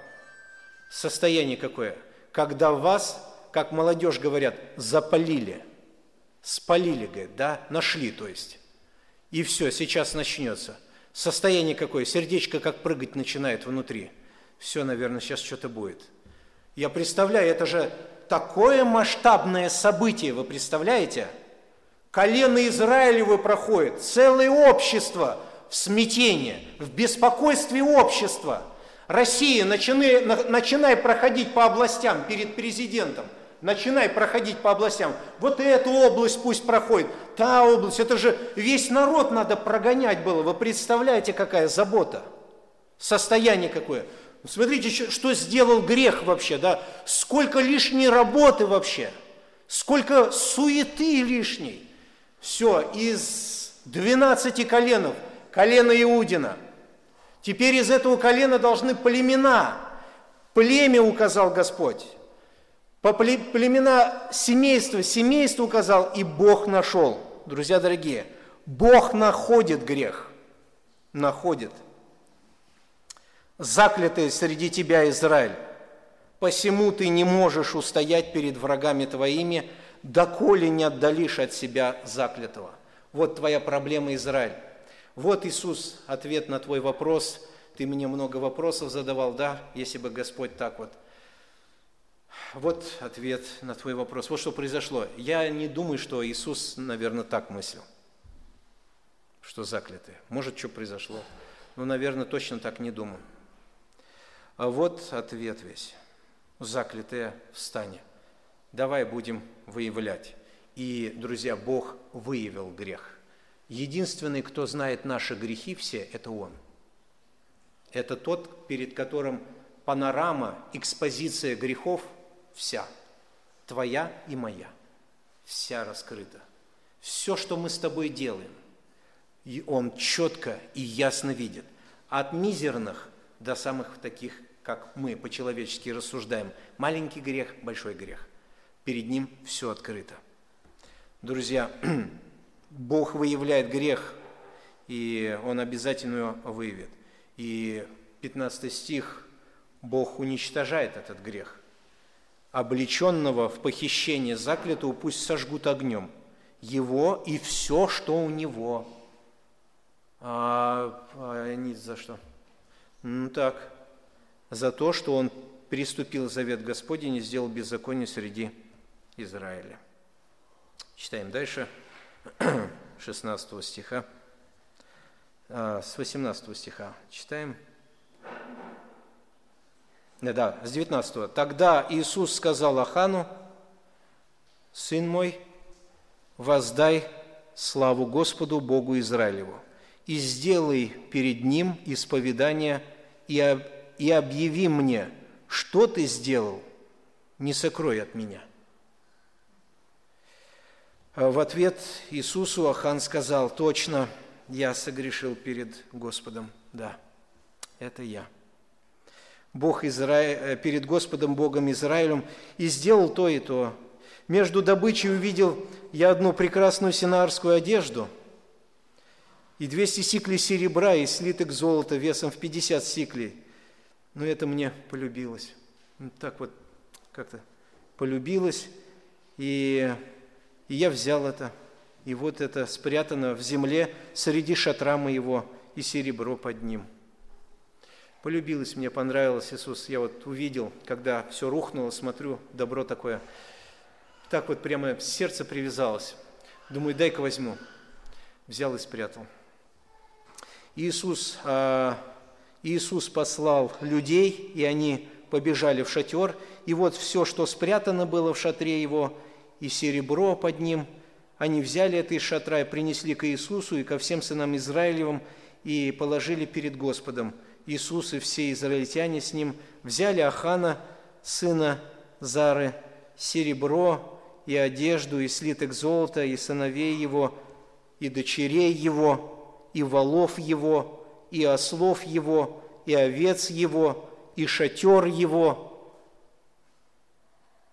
Состояние какое? Когда вас, как молодежь говорят, запалили. Спалили, говорит, да? Нашли, то есть. И все, сейчас начнется. Состояние какое? Сердечко как прыгать начинает внутри. Все, наверное, сейчас что-то будет. Я представляю, это же такое масштабное событие, вы представляете? Колено Израилевы проходит, целое общество в смятении, в беспокойстве общества. Россия, начинай, начинай проходить по областям перед президентом – начинай проходить по областям. Вот эту область пусть проходит, та область, это же весь народ надо прогонять было. Вы представляете, какая забота, состояние какое. Смотрите, что сделал грех вообще, да? Сколько лишней работы вообще, сколько суеты лишней. Все, из 12 коленов, колено Иудина. Теперь из этого колена должны племена. Племя указал Господь. По племена семейства, семейство указал, и Бог нашел. Друзья дорогие, Бог находит грех. Находит. Заклятый среди тебя Израиль. Посему ты не можешь устоять перед врагами твоими, доколе не отдалишь от себя заклятого. Вот твоя проблема, Израиль. Вот, Иисус, ответ на твой вопрос. Ты мне много вопросов задавал, да, если бы Господь так вот – вот ответ на твой вопрос. Вот что произошло. Я не думаю, что Иисус, наверное, так мыслил, что заклятые. Может, что произошло. Но, наверное, точно так не думаю. А вот ответ весь. Заклятые, встань. Давай будем выявлять. И, друзья, Бог выявил грех. Единственный, кто знает наши грехи все, это Он. Это тот, перед которым панорама, экспозиция грехов – вся, твоя и моя, вся раскрыта. Все, что мы с тобой делаем, и Он четко и ясно видит. От мизерных до самых таких, как мы по-человечески рассуждаем. Маленький грех, большой грех. Перед Ним все открыто. Друзья, Бог выявляет грех, и Он обязательно его выявит. И 15 стих, Бог уничтожает этот грех облеченного в похищение заклятого пусть сожгут огнем, его и все, что у него. А, а они за что? Ну так, за то, что он приступил завет Господень и сделал беззаконие среди Израиля. Читаем дальше, 16 стиха, а, с 18 стиха читаем. Да, с 19. Тогда Иисус сказал Ахану, «Сын мой, воздай славу Господу Богу Израилеву, и сделай перед Ним исповедание, и, и объяви мне, что ты сделал, не сокрой от меня». В ответ Иисусу Ахан сказал, «Точно, я согрешил перед Господом, да, это я». Бог Изра... Э, перед Господом Богом Израилем и сделал то и то. Между добычей увидел я одну прекрасную синарскую одежду и 200 сиклей серебра и слиток золота весом в 50 сиклей. Но это мне полюбилось. Так вот как-то полюбилось, и, и я взял это. И вот это спрятано в земле среди шатра моего и серебро под ним – Полюбилось мне, понравилось Иисус. Я вот увидел, когда все рухнуло, смотрю, добро такое. Так вот прямо сердце привязалось. Думаю, дай-ка возьму. Взял и спрятал. Иисус, а, Иисус послал людей, и они побежали в шатер. И вот все, что спрятано было в шатре его, и серебро под ним, они взяли это из шатра и принесли к Иисусу и ко всем сынам Израилевым и положили перед Господом – Иисус и все израильтяне с ним взяли Ахана, сына Зары, серебро и одежду, и слиток золота, и сыновей его, и дочерей его, и волов его, и ослов его, и овец его, и шатер его,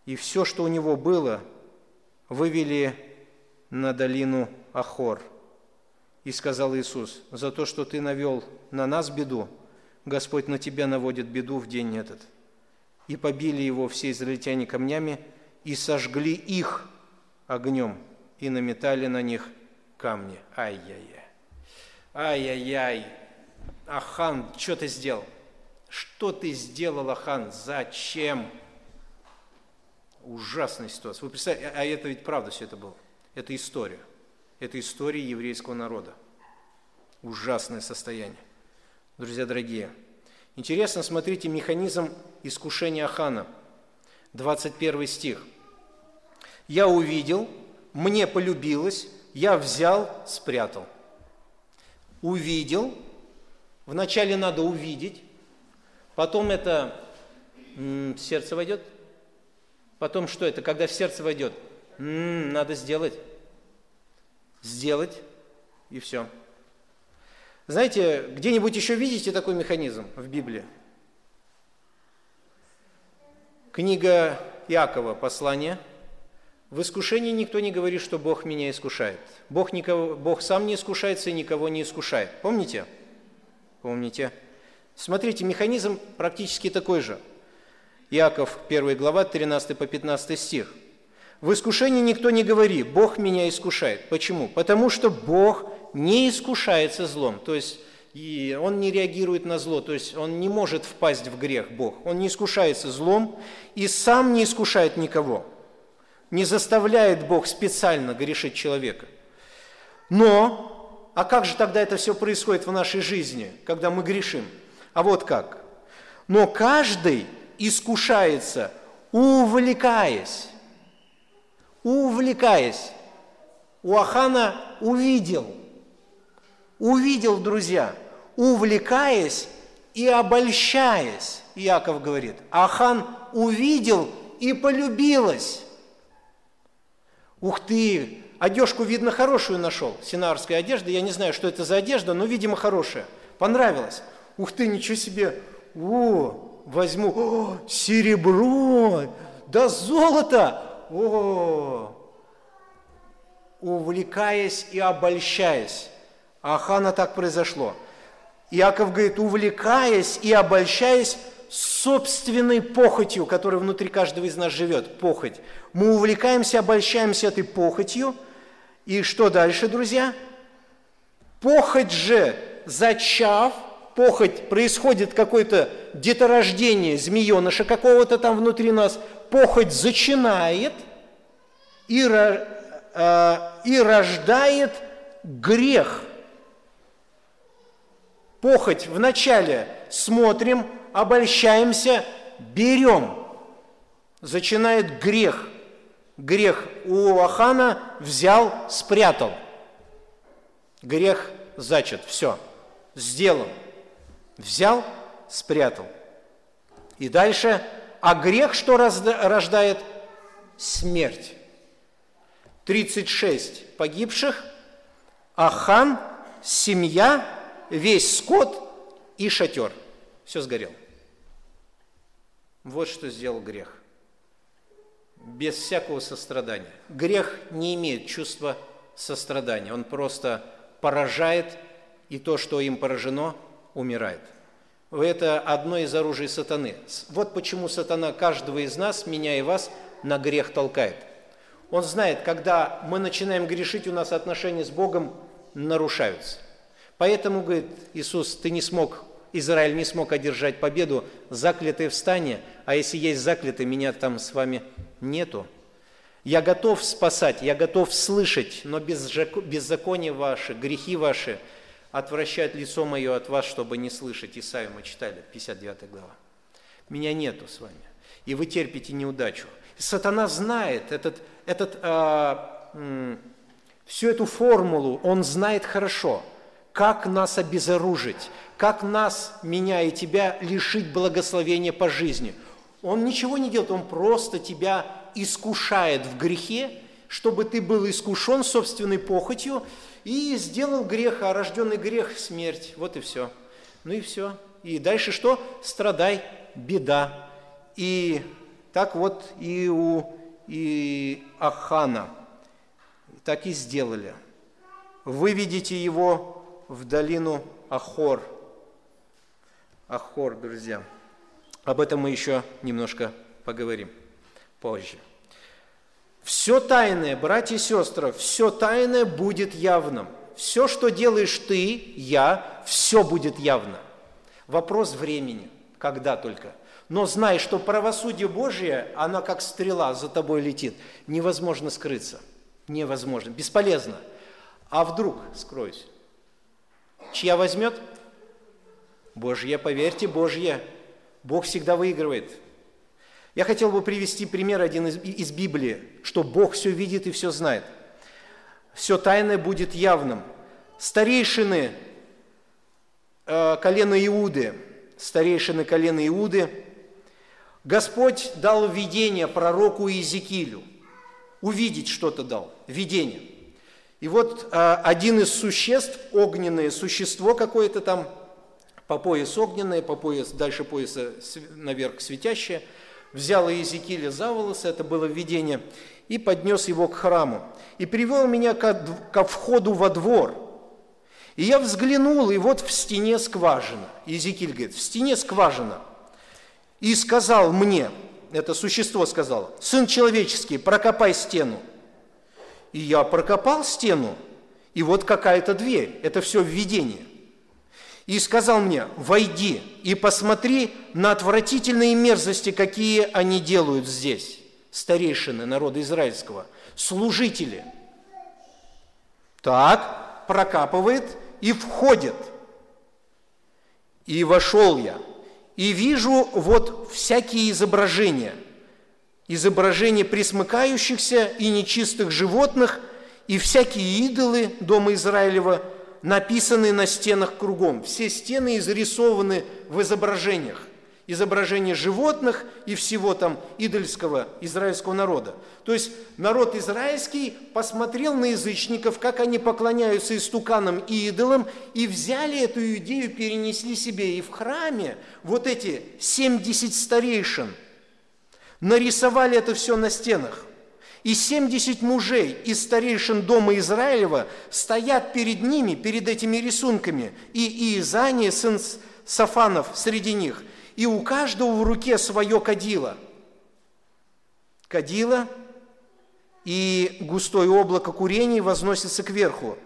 и все, что у него было, вывели на долину Ахор. И сказал Иисус, за то, что ты навел на нас беду, Господь на тебя наводит беду в день этот. И побили его все израильтяне камнями, и сожгли их огнем, и наметали на них камни. Ай-яй-яй. Ай-яй-яй. Ахан, что ты сделал? Что ты сделал, Ахан? Зачем? Ужасная ситуация. Вы представляете, а это ведь правда все это было. Это история. Это история еврейского народа. Ужасное состояние. Друзья дорогие, интересно, смотрите, механизм искушения Ахана. 21 стих. «Я увидел, мне полюбилось, я взял, спрятал». Увидел, вначале надо увидеть, потом это м, сердце войдет, потом что это, когда в сердце войдет, м, надо сделать, сделать, и все. Знаете, где-нибудь еще видите такой механизм в Библии? Книга Иакова, послание. В искушении никто не говорит, что Бог меня искушает. Бог, никого, Бог сам не искушается и никого не искушает. Помните? Помните? Смотрите, механизм практически такой же. Иаков, 1 глава, 13 по 15 стих. В искушении никто не говори, Бог меня искушает. Почему? Потому что Бог не искушается злом. То есть и он не реагирует на зло, то есть он не может впасть в грех, Бог. Он не искушается злом и сам не искушает никого. Не заставляет Бог специально грешить человека. Но, а как же тогда это все происходит в нашей жизни, когда мы грешим? А вот как. Но каждый искушается, увлекаясь увлекаясь. У Ахана увидел, увидел, друзья, увлекаясь и обольщаясь, Иаков говорит, Ахан увидел и полюбилась. Ух ты, одежку, видно, хорошую нашел, синарская одежда, я не знаю, что это за одежда, но, видимо, хорошая. Понравилась. Ух ты, ничего себе, о, возьму, о, серебро, да золото, о, увлекаясь и обольщаясь. А Хана так произошло. Иаков говорит, увлекаясь и обольщаясь собственной похотью, которая внутри каждого из нас живет, похоть. Мы увлекаемся, обольщаемся этой похотью. И что дальше, друзья? Похоть же, зачав, похоть, происходит какое-то деторождение змееныша какого-то там внутри нас, похоть зачинает и, э, и рождает грех. Похоть вначале смотрим, обольщаемся, берем. Зачинает грех. Грех у Ахана взял, спрятал. Грех зачат, все, сделан. Взял, спрятал. И дальше, а грех что рождает? Смерть. 36 погибших, а хан, семья, весь скот и шатер. Все сгорел. Вот что сделал грех. Без всякого сострадания. Грех не имеет чувства сострадания. Он просто поражает, и то, что им поражено, умирает. Это одно из оружий сатаны. Вот почему сатана каждого из нас, меня и вас, на грех толкает. Он знает, когда мы начинаем грешить, у нас отношения с Богом нарушаются. Поэтому, говорит Иисус, ты не смог, Израиль не смог одержать победу, заклятые в стане, а если есть заклятые, меня там с вами нету. Я готов спасать, я готов слышать, но беззаконие ваше, грехи ваши – отвращает лицо мое от вас, чтобы не слышать. Исаию мы читали, 59 глава. Меня нету с вами. И вы терпите неудачу. Сатана знает этот, этот, а, всю эту формулу, он знает хорошо, как нас обезоружить, как нас, меня и тебя, лишить благословения по жизни. Он ничего не делает, он просто тебя искушает в грехе, чтобы ты был искушен собственной похотью, и сделал грех, а рожденный грех – смерть. Вот и все. Ну и все. И дальше что? Страдай, беда. И так вот и у и Ахана так и сделали. Выведите его в долину Ахор. Ахор, друзья. Об этом мы еще немножко поговорим позже. Все тайное, братья и сестры, все тайное будет явным. Все, что делаешь ты, я, все будет явно. Вопрос времени, когда только. Но знай, что правосудие Божие, оно как стрела за тобой летит. Невозможно скрыться. Невозможно. Бесполезно. А вдруг скроюсь? Чья возьмет? Божья, поверьте, Божья. Бог всегда выигрывает. Я хотел бы привести пример один из, из Библии, что Бог все видит и все знает. Все тайное будет явным. Старейшины э, колена Иуды, старейшины колена Иуды, Господь дал видение пророку Иезекиилю. Увидеть что-то дал, видение. И вот э, один из существ, огненное существо какое-то там, по пояс огненное, по пояс, дальше пояса наверх светящее, взял Иезекииля за волосы, это было видение, и поднес его к храму. И привел меня ко, ко входу во двор. И я взглянул, и вот в стене скважина. Иезекииль говорит, в стене скважина. И сказал мне, это существо сказало, сын человеческий, прокопай стену. И я прокопал стену, и вот какая-то дверь. Это все введение и сказал мне, войди и посмотри на отвратительные мерзости, какие они делают здесь, старейшины народа израильского, служители. Так, прокапывает и входит. И вошел я, и вижу вот всякие изображения, изображения присмыкающихся и нечистых животных, и всякие идолы дома Израилева – написаны на стенах кругом. Все стены изрисованы в изображениях. Изображения животных и всего там идольского израильского народа. То есть народ израильский посмотрел на язычников, как они поклоняются истуканам и идолам, и взяли эту идею, перенесли себе. И в храме вот эти 70 старейшин нарисовали это все на стенах. И 70 мужей из старейшин дома Израилева стоят перед ними, перед этими рисунками, и Иезания, сын Сафанов, среди них. И у каждого в руке свое кадило. Кадило и густое облако курений возносится кверху.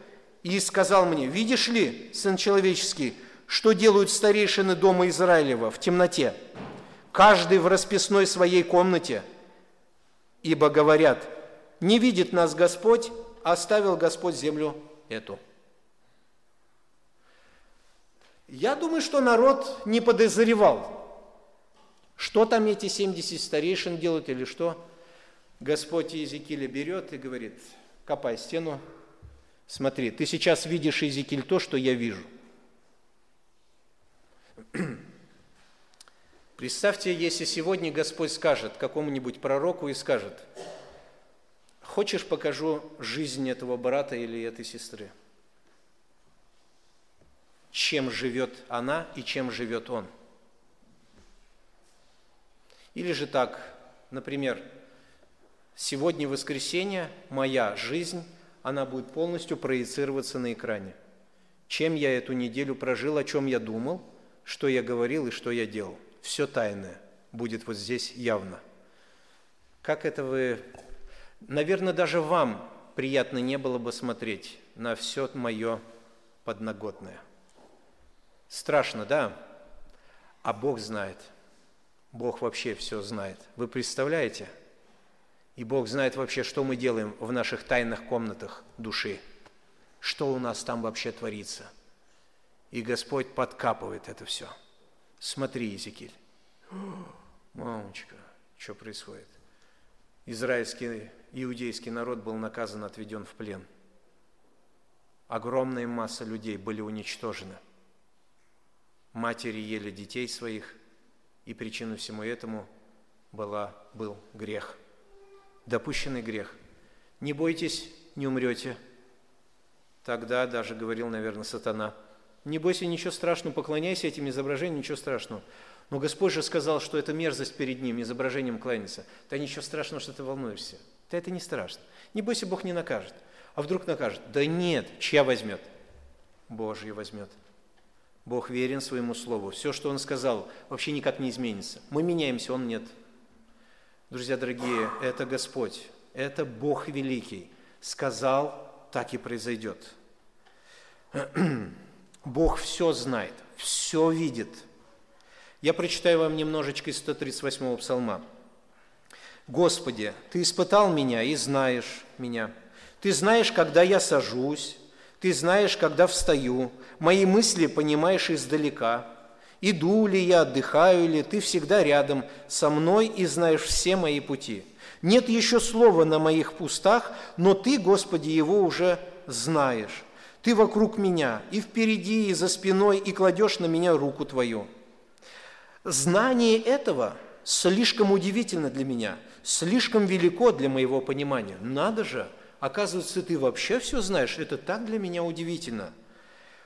И сказал мне, видишь ли, сын человеческий, что делают старейшины дома Израилева в темноте? Каждый в расписной своей комнате – ибо говорят, не видит нас Господь, оставил Господь землю эту. Я думаю, что народ не подозревал, что там эти 70 старейшин делают или что. Господь Иезекииля берет и говорит, копай стену, смотри, ты сейчас видишь, Иезекииль, то, что я вижу. Представьте, если сегодня Господь скажет какому-нибудь пророку и скажет, хочешь покажу жизнь этого брата или этой сестры? Чем живет она и чем живет он? Или же так, например, сегодня воскресенье, моя жизнь, она будет полностью проецироваться на экране. Чем я эту неделю прожил, о чем я думал, что я говорил и что я делал – все тайное будет вот здесь явно. Как это вы... Наверное, даже вам приятно не было бы смотреть на все мое подноготное. Страшно, да? А Бог знает. Бог вообще все знает. Вы представляете? И Бог знает вообще, что мы делаем в наших тайных комнатах души. Что у нас там вообще творится. И Господь подкапывает это все – Смотри, Езекиль. Мамочка, что происходит? Израильский, иудейский народ был наказан, отведен в плен. Огромная масса людей были уничтожены. Матери ели детей своих, и причиной всему этому была, был грех. Допущенный грех. Не бойтесь, не умрете. Тогда даже говорил, наверное, сатана – не бойся, ничего страшного, поклоняйся этим изображениям, ничего страшного. Но Господь же сказал, что это мерзость перед Ним, изображением кланяться. Да ничего страшного, что ты волнуешься. Да это не страшно. Не бойся, Бог не накажет. А вдруг накажет? Да нет, чья возьмет? Божий возьмет. Бог верен своему слову. Все, что Он сказал, вообще никак не изменится. Мы меняемся, Он нет. Друзья дорогие, это Господь, это Бог великий. Сказал, так и произойдет. Бог все знает, все видит. Я прочитаю вам немножечко из 138-го псалма. «Господи, Ты испытал меня и знаешь меня. Ты знаешь, когда я сажусь, Ты знаешь, когда встаю. Мои мысли понимаешь издалека. Иду ли я, отдыхаю ли, Ты всегда рядом со мной и знаешь все мои пути. Нет еще слова на моих пустах, но Ты, Господи, его уже знаешь. Ты вокруг меня, и впереди, и за спиной, и кладешь на меня руку Твою. Знание этого слишком удивительно для меня, слишком велико для моего понимания. Надо же, оказывается, ты вообще все знаешь, это так для меня удивительно.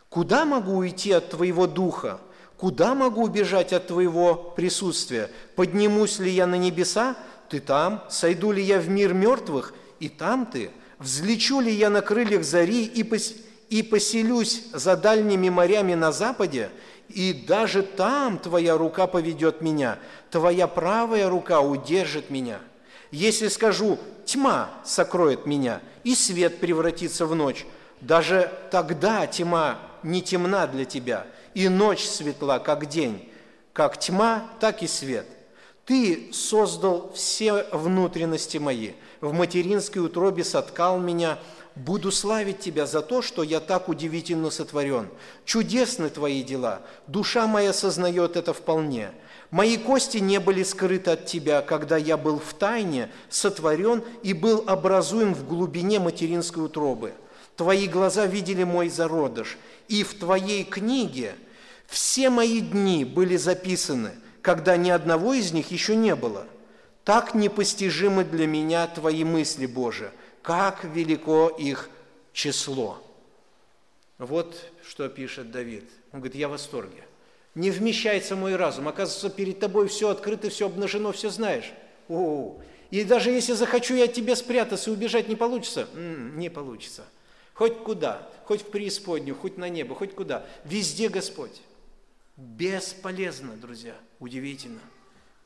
Куда могу уйти от Твоего Духа? Куда могу убежать от Твоего присутствия? Поднимусь ли я на небеса? Ты там. Сойду ли я в мир мертвых? И там Ты. Взлечу ли я на крыльях зари и, пос и поселюсь за дальними морями на западе, и даже там твоя рука поведет меня, твоя правая рука удержит меня. Если скажу, тьма сокроет меня, и свет превратится в ночь, даже тогда тьма не темна для тебя, и ночь светла, как день, как тьма, так и свет. Ты создал все внутренности мои, в материнской утробе соткал меня – Буду славить Тебя за то, что я так удивительно сотворен. Чудесны Твои дела, душа моя сознает это вполне. Мои кости не были скрыты от Тебя, когда я был в тайне, сотворен и был образуем в глубине материнской утробы. Твои глаза видели мой зародыш, и в Твоей книге все мои дни были записаны, когда ни одного из них еще не было. Так непостижимы для меня Твои мысли, Боже – как велико их число. Вот что пишет Давид. Он говорит, я в восторге. Не вмещается мой разум. Оказывается, перед тобой все открыто, все обнажено, все знаешь. О, и даже если захочу я от тебя спрятаться и убежать, не получится? М-м, не получится. Хоть куда, хоть в преисподнюю, хоть на небо, хоть куда. Везде Господь. Бесполезно, друзья. Удивительно,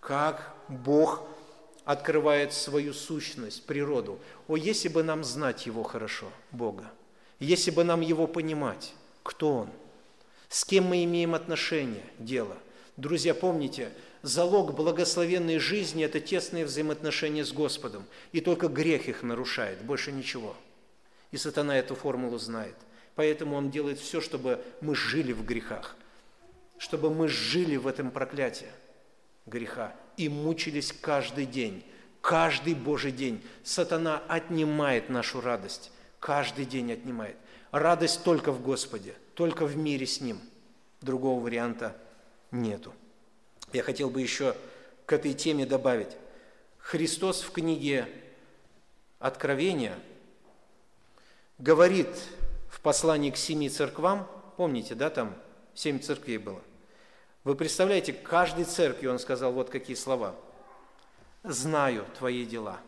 как Бог открывает свою сущность, природу. О, если бы нам знать Его хорошо, Бога, если бы нам Его понимать, кто Он, с кем мы имеем отношение, дело. Друзья, помните, залог благословенной жизни – это тесные взаимоотношения с Господом, и только грех их нарушает, больше ничего. И сатана эту формулу знает. Поэтому он делает все, чтобы мы жили в грехах, чтобы мы жили в этом проклятии греха и мучились каждый день, каждый Божий день. Сатана отнимает нашу радость, каждый день отнимает. Радость только в Господе, только в мире с Ним. Другого варианта нету. Я хотел бы еще к этой теме добавить. Христос в книге Откровения говорит в послании к семи церквам, помните, да, там семь церквей было, вы представляете, каждой церкви он сказал вот какие слова. «Знаю твои дела».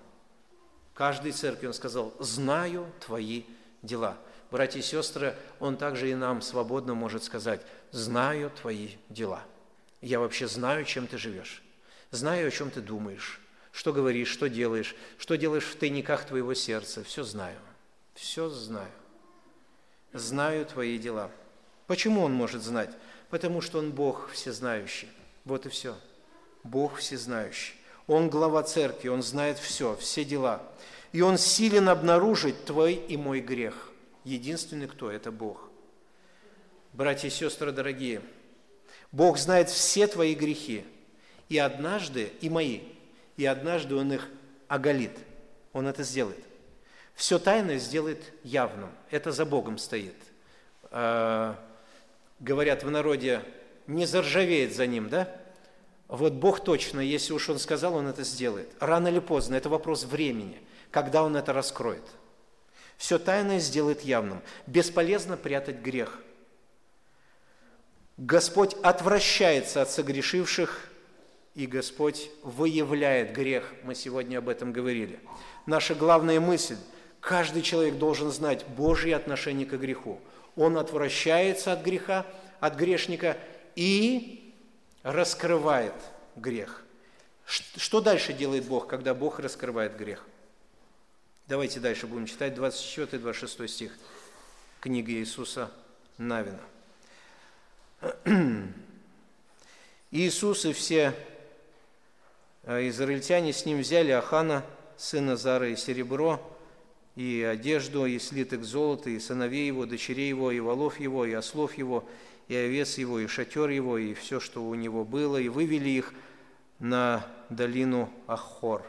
Каждой церкви он сказал «Знаю твои дела». Братья и сестры, он также и нам свободно может сказать «Знаю твои дела». Я вообще знаю, чем ты живешь. Знаю, о чем ты думаешь, что говоришь, что делаешь, что делаешь в тайниках твоего сердца. Все знаю. Все знаю. Знаю твои дела. Почему он может знать? Потому что Он Бог всезнающий. Вот и все. Бог всезнающий. Он глава церкви, Он знает все, все дела. И Он силен обнаружить твой и мой грех. Единственный кто – это Бог. Братья и сестры дорогие, Бог знает все твои грехи. И однажды, и мои, и однажды Он их оголит. Он это сделает. Все тайное сделает явным. Это за Богом стоит. Говорят в народе, не заржавеет за ним, да? Вот Бог точно, если уж Он сказал, Он это сделает. Рано или поздно, это вопрос времени, когда Он это раскроет. Все тайное сделает явным. Бесполезно прятать грех. Господь отвращается от согрешивших, и Господь выявляет грех. Мы сегодня об этом говорили. Наша главная мысль – каждый человек должен знать Божье отношение к греху – он отвращается от греха, от грешника и раскрывает грех. Что дальше делает Бог, когда Бог раскрывает грех? Давайте дальше будем читать 24-26 стих книги Иисуса Навина. Иисус и все э, израильтяне с ним взяли Ахана, сына Зары, и серебро, и одежду, и слиток золота, и сыновей его, дочерей его, и волов его, и ослов его, и овец его, и шатер его, и все, что у него было, и вывели их на долину Ахор.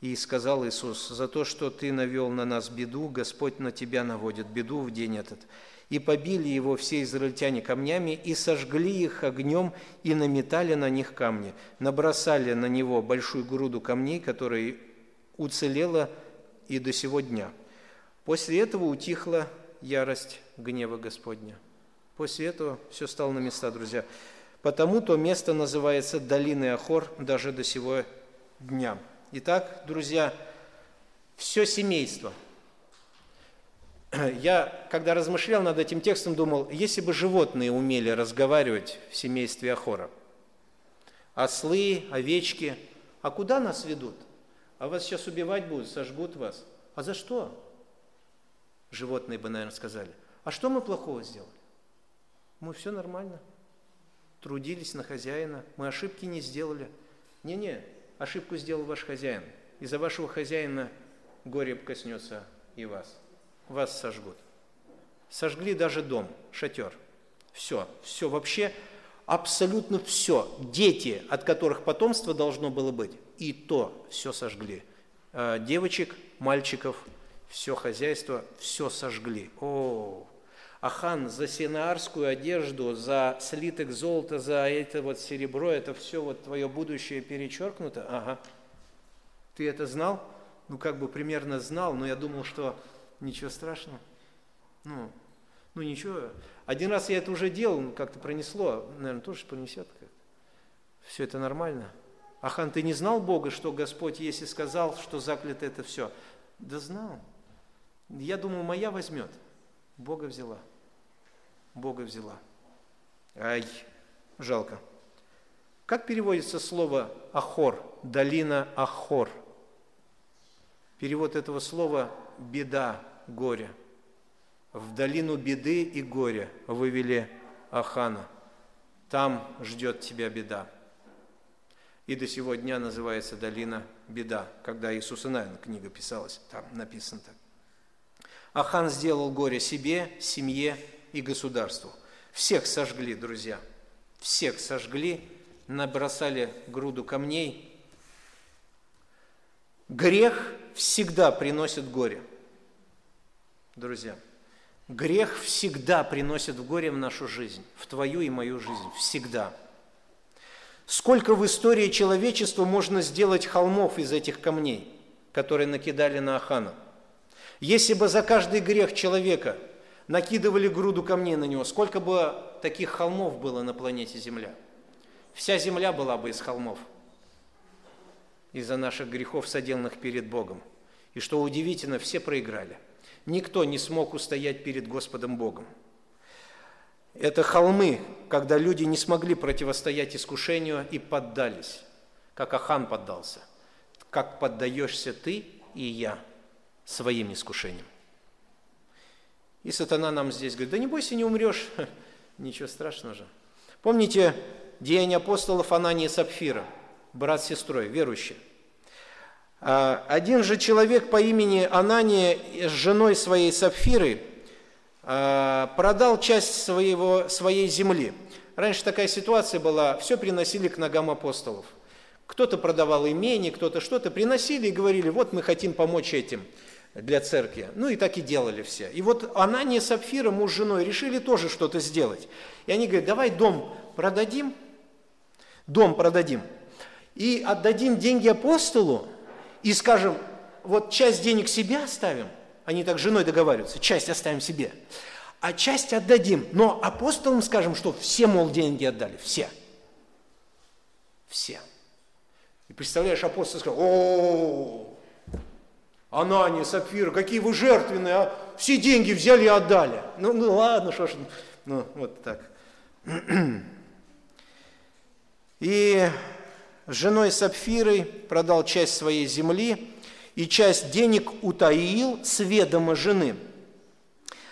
И сказал Иисус, за то, что ты навел на нас беду, Господь на тебя наводит беду в день этот. И побили его все израильтяне камнями, и сожгли их огнем, и наметали на них камни. Набросали на него большую груду камней, которая уцелела и до сего дня. После этого утихла ярость гнева Господня. После этого все стало на места, друзья. Потому то место называется долиной Ахор даже до сего дня. Итак, друзья, все семейство. Я, когда размышлял над этим текстом, думал, если бы животные умели разговаривать в семействе Ахора, ослы, овечки, а куда нас ведут? А вас сейчас убивать будут, сожгут вас. А за что? Животные бы, наверное, сказали. А что мы плохого сделали? Мы все нормально. Трудились на хозяина, мы ошибки не сделали. Не-не, ошибку сделал ваш хозяин. Из-за вашего хозяина горе коснется и вас. Вас сожгут. Сожгли даже дом, шатер. Все, все вообще, абсолютно все. Дети, от которых потомство должно было быть, и то все сожгли. А, девочек, мальчиков, все хозяйство, все сожгли. О, а хан за синаарскую одежду, за слиток золота, за это вот серебро, это все вот твое будущее перечеркнуто? Ага. Ты это знал? Ну, как бы примерно знал, но я думал, что ничего страшного. Ну, ну ничего. Один раз я это уже делал, как-то пронесло, наверное, тоже пронесет как Все это нормально. Ахан, ты не знал Бога, что Господь, если сказал, что заклято это все? Да знал. Я думал, моя возьмет. Бога взяла. Бога взяла. Ай, жалко. Как переводится слово Ахор? Долина Ахор. Перевод этого слова – беда, горе. В долину беды и горя вывели Ахана. Там ждет тебя беда. И до сего дня называется долина беда. Когда Иисус и Навин книга писалась, там написано так. Ахан сделал горе себе, семье и государству. Всех сожгли, друзья. Всех сожгли, набросали груду камней. Грех всегда приносит горе. Друзья, грех всегда приносит в горе в нашу жизнь, в твою и мою жизнь, всегда. Сколько в истории человечества можно сделать холмов из этих камней, которые накидали на Ахана – если бы за каждый грех человека накидывали груду камней на него, сколько бы таких холмов было на планете Земля? Вся Земля была бы из холмов из-за наших грехов, соделанных перед Богом. И что удивительно, все проиграли. Никто не смог устоять перед Господом Богом. Это холмы, когда люди не смогли противостоять искушению и поддались, как Ахан поддался. Как поддаешься ты и я – своим искушением. И сатана нам здесь говорит, да не бойся, не умрешь, ничего страшного же. Помните деяния апостолов Анании и Сапфира, брат с сестрой, верующие. А, один же человек по имени Анания с женой своей Сапфиры продал часть своего, своей земли. Раньше такая ситуация была, все приносили к ногам апостолов. Кто-то продавал имение, кто-то что-то, приносили и говорили, вот мы хотим помочь этим – для церкви. Ну и так и делали все. И вот Анания с Сапфира, муж с женой, решили тоже что-то сделать. И они говорят, давай дом продадим, дом продадим, и отдадим деньги апостолу, и скажем, вот часть денег себе оставим, они так с женой договариваются, часть оставим себе, а часть отдадим. Но апостолам скажем, что все, мол, деньги отдали, все. Все. И представляешь, апостол сказал, о, Анания, Сапфира, какие вы жертвенные, а? все деньги взяли и отдали. Ну, ну ладно, что ж, ну вот так. И с женой Сапфирой продал часть своей земли и часть денег утаил с ведома жены.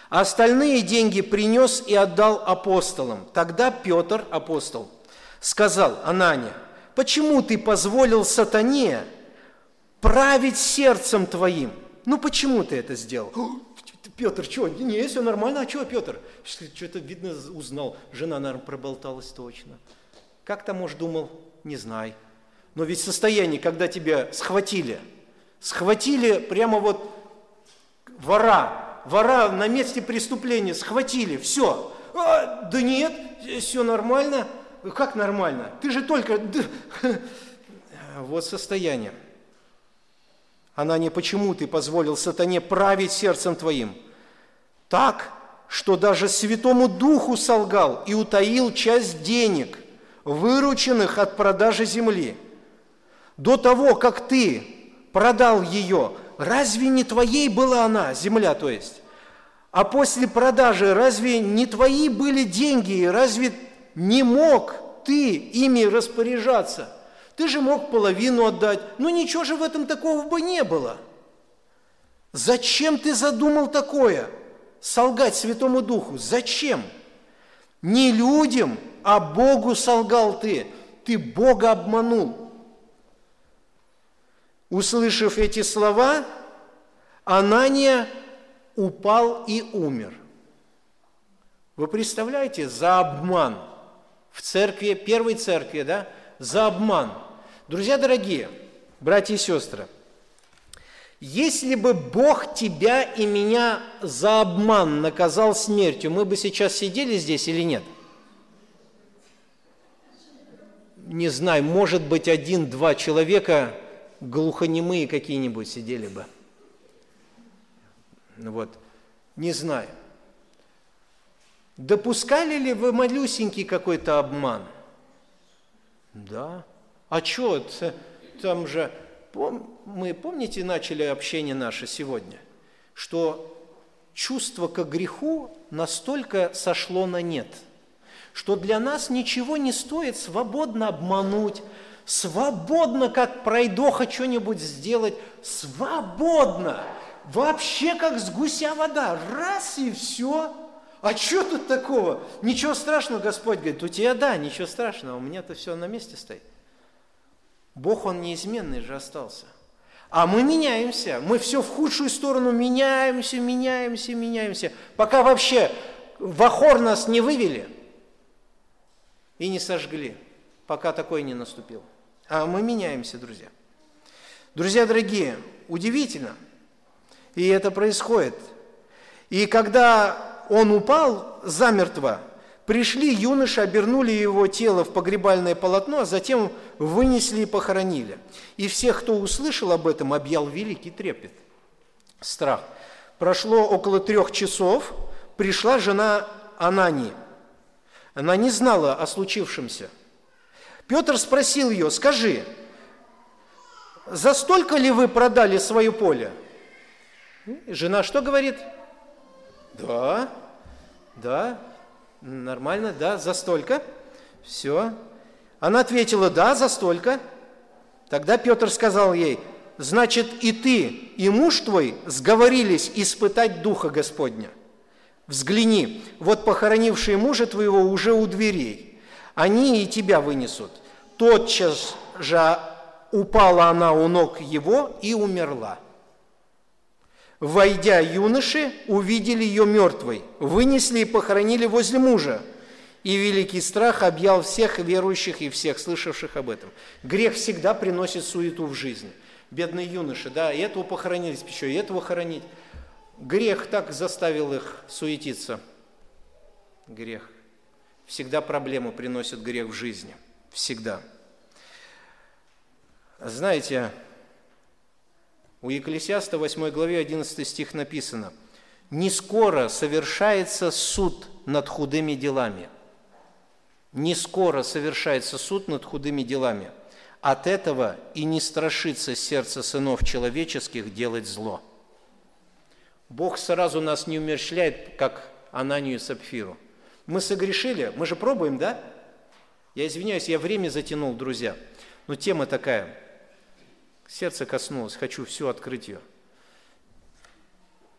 А остальные деньги принес и отдал апостолам. Тогда Петр, апостол, сказал Анане, почему ты позволил сатане править сердцем твоим? Ну почему ты это сделал? Петр, что? Не, все нормально. А что, Петр? Что-то, видно, узнал. Жена, наверное, проболталась точно. Как там, может, думал? Не знаю. Но ведь состояние, когда тебя схватили, схватили прямо вот вора, вора на месте преступления, схватили, все. А, да нет, все нормально. Как нормально? Ты же только... Вот состояние. Она не почему ты позволил сатане править сердцем твоим. Так, что даже Святому Духу солгал и утаил часть денег, вырученных от продажи земли. До того, как ты продал ее, разве не твоей была она, земля то есть? А после продажи разве не твои были деньги, разве не мог ты ими распоряжаться? Ты же мог половину отдать, ну ничего же в этом такого бы не было. Зачем ты задумал такое? солгать Святому Духу. Зачем? Не людям, а Богу солгал ты. Ты Бога обманул. Услышав эти слова, Анания упал и умер. Вы представляете, за обман в церкви, первой церкви, да, за обман. Друзья дорогие, братья и сестры, если бы Бог тебя и меня за обман наказал смертью, мы бы сейчас сидели здесь или нет? Не знаю, может быть, один-два человека глухонемые какие-нибудь сидели бы. Вот, не знаю. Допускали ли вы малюсенький какой-то обман? Да. А что, там же мы, помните, начали общение наше сегодня, что чувство к греху настолько сошло на нет, что для нас ничего не стоит свободно обмануть, свободно, как пройдоха, что-нибудь сделать, свободно, вообще как с гуся вода, раз и все. А что тут такого? Ничего страшного, Господь говорит, у тебя да, ничего страшного, у меня-то все на месте стоит. Бог, Он неизменный же остался. А мы меняемся, мы все в худшую сторону меняемся, меняемся, меняемся, пока вообще в охор нас не вывели и не сожгли, пока такое не наступил. А мы меняемся, друзья. Друзья дорогие, удивительно, и это происходит. И когда он упал замертво, Пришли юноши, обернули его тело в погребальное полотно, а затем вынесли и похоронили. И всех, кто услышал об этом, объял великий трепет, страх. Прошло около трех часов, пришла жена Анании. Она не знала о случившемся. Петр спросил ее, скажи, за столько ли вы продали свое поле? Жена что говорит? Да, да, Нормально, да, за столько. Все. Она ответила, да, за столько. Тогда Петр сказал ей, значит, и ты, и муж твой сговорились испытать Духа Господня. Взгляни, вот похоронившие мужа твоего уже у дверей. Они и тебя вынесут. Тотчас же упала она у ног его и умерла. Войдя юноши, увидели ее мертвой, вынесли и похоронили возле мужа. И великий страх объял всех верующих и всех слышавших об этом. Грех всегда приносит суету в жизни. Бедные юноши, да, и этого похоронились, еще и этого хоронить. Грех так заставил их суетиться. Грех. Всегда проблему приносит грех в жизни. Всегда. Знаете, у Екклесиаста 8 главе 11 стих написано «Не скоро совершается суд над худыми делами». Не скоро совершается суд над худыми делами. От этого и не страшится сердце сынов человеческих делать зло. Бог сразу нас не умерщвляет, как Ананию и Сапфиру. Мы согрешили, мы же пробуем, да? Я извиняюсь, я время затянул, друзья. Но тема такая – Сердце коснулось, хочу все открыть ее.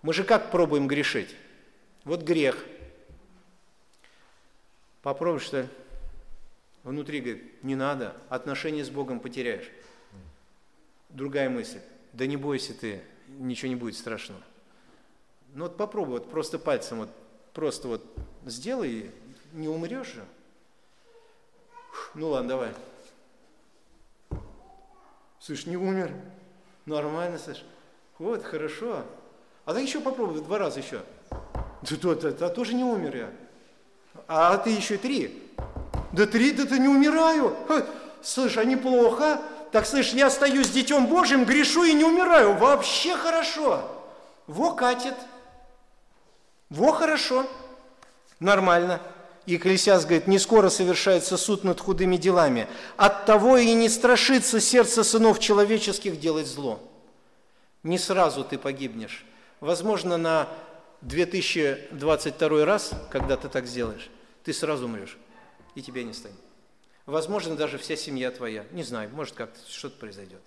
Мы же как пробуем грешить? Вот грех. Попробуй, что? Внутри говорит, не надо, отношения с Богом потеряешь. Другая мысль, да не бойся ты, ничего не будет страшного. Ну вот попробуй, вот просто пальцем, вот просто вот сделай, не умрешь же. Ну ладно, давай. Слышь, не умер. Нормально, слышь. Вот, хорошо. А так еще попробуй, два раза еще. Да, да, да, да тоже не умер я. А ты еще три. Да три, да ты не умираю. Ха, слышь, а неплохо. Так, слышь, я остаюсь детем Божьим, грешу и не умираю. Вообще хорошо. Во катит. Во хорошо. Нормально. И Екклесиас говорит, не скоро совершается суд над худыми делами. От того и не страшится сердце сынов человеческих делать зло. Не сразу ты погибнешь. Возможно, на 2022 раз, когда ты так сделаешь, ты сразу умрешь, и тебя не станет. Возможно, даже вся семья твоя. Не знаю, может, как-то что-то произойдет.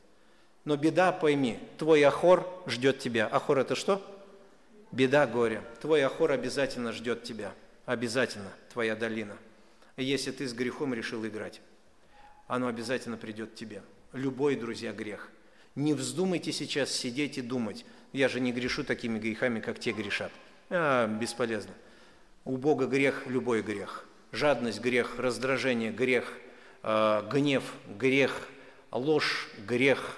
Но беда, пойми, твой Ахор ждет тебя. Ахор – это что? Беда, горе. Твой Ахор обязательно ждет тебя. Обязательно твоя долина. Если ты с грехом решил играть, оно обязательно придет тебе. Любой, друзья, грех. Не вздумайте сейчас сидеть и думать, я же не грешу такими грехами, как те грешат. А, бесполезно. У Бога грех – любой грех. Жадность – грех, раздражение – грех, э, гнев – грех, ложь – грех.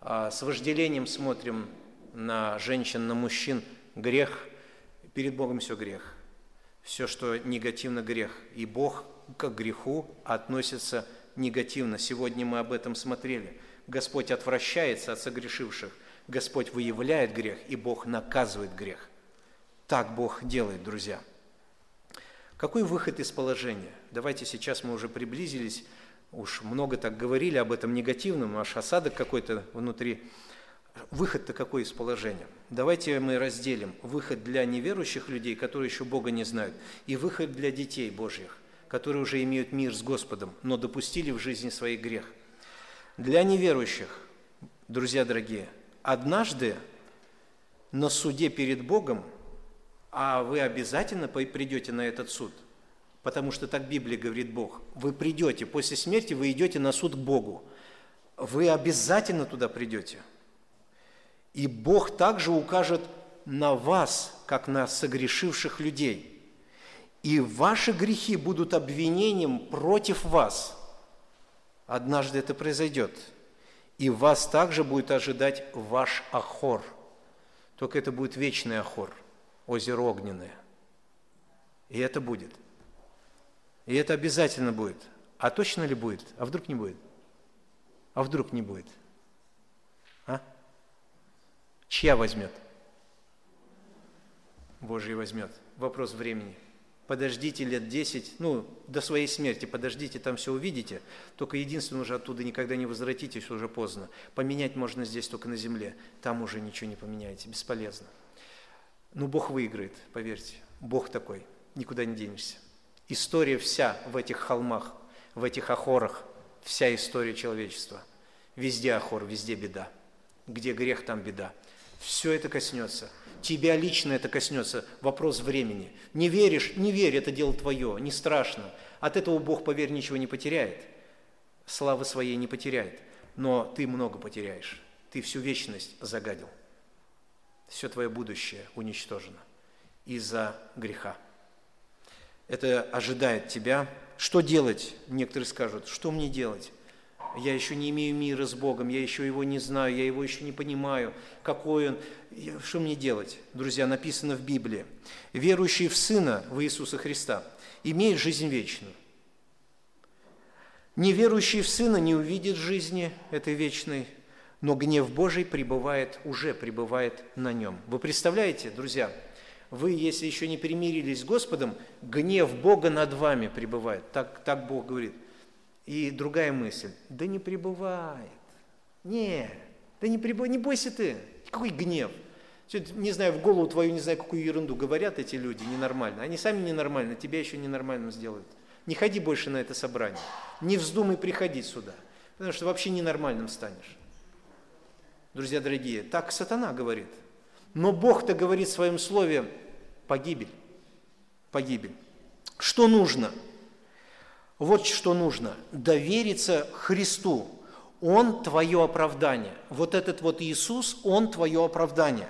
Э, с вожделением смотрим на женщин, на мужчин – грех. Перед Богом все грех. Все, что негативно – грех. И Бог к греху относится негативно. Сегодня мы об этом смотрели. Господь отвращается от согрешивших, Господь выявляет грех, и Бог наказывает грех. Так Бог делает, друзья. Какой выход из положения? Давайте сейчас мы уже приблизились, уж много так говорили об этом негативном, аж осадок какой-то внутри. Выход-то какой из положения? Давайте мы разделим выход для неверующих людей, которые еще Бога не знают, и выход для детей Божьих, которые уже имеют мир с Господом, но допустили в жизни своих грех. Для неверующих, друзья дорогие, однажды на суде перед Богом а вы обязательно придете на этот суд, потому что так Библия говорит Бог. Вы придете, после смерти вы идете на суд к Богу. Вы обязательно туда придете. И Бог также укажет на вас, как на согрешивших людей. И ваши грехи будут обвинением против вас. Однажды это произойдет. И вас также будет ожидать ваш Ахор. Только это будет вечный Ахор – озеро огненное. И это будет. И это обязательно будет. А точно ли будет? А вдруг не будет? А вдруг не будет? Чья возьмет? Божий возьмет. Вопрос времени. Подождите лет 10, ну, до своей смерти, подождите, там все увидите. Только единственное, уже оттуда никогда не возвратитесь, уже поздно. Поменять можно здесь только на земле. Там уже ничего не поменяете, бесполезно. Ну, Бог выиграет, поверьте. Бог такой, никуда не денешься. История вся в этих холмах, в этих охорах, вся история человечества. Везде охор, везде беда. Где грех, там беда. Все это коснется. Тебя лично это коснется. Вопрос времени. Не веришь, не верь, это дело твое, не страшно. От этого Бог, поверь, ничего не потеряет. Славы своей не потеряет. Но ты много потеряешь. Ты всю вечность загадил все твое будущее уничтожено из-за греха. Это ожидает тебя. Что делать? Некоторые скажут, что мне делать? Я еще не имею мира с Богом, я еще его не знаю, я его еще не понимаю, какой он. Что мне делать? Друзья, написано в Библии. Верующий в Сына, в Иисуса Христа, имеет жизнь вечную. Неверующий в Сына не увидит жизни этой вечной, но гнев Божий пребывает, уже пребывает на нем. Вы представляете, друзья, вы, если еще не примирились с Господом, гнев Бога над вами пребывает. Так, так Бог говорит. И другая мысль. Да не пребывает. Не, да не пребывает, не бойся ты. Какой гнев? Не знаю, в голову твою, не знаю, какую ерунду говорят эти люди, ненормально. Они сами ненормальны, тебя еще ненормальным сделают. Не ходи больше на это собрание. Не вздумай приходить сюда, потому что вообще ненормальным станешь друзья дорогие, так сатана говорит. Но Бог-то говорит в своем слове погибель. погибель. Что нужно? Вот что нужно. Довериться Христу. Он твое оправдание. Вот этот вот Иисус, Он твое оправдание.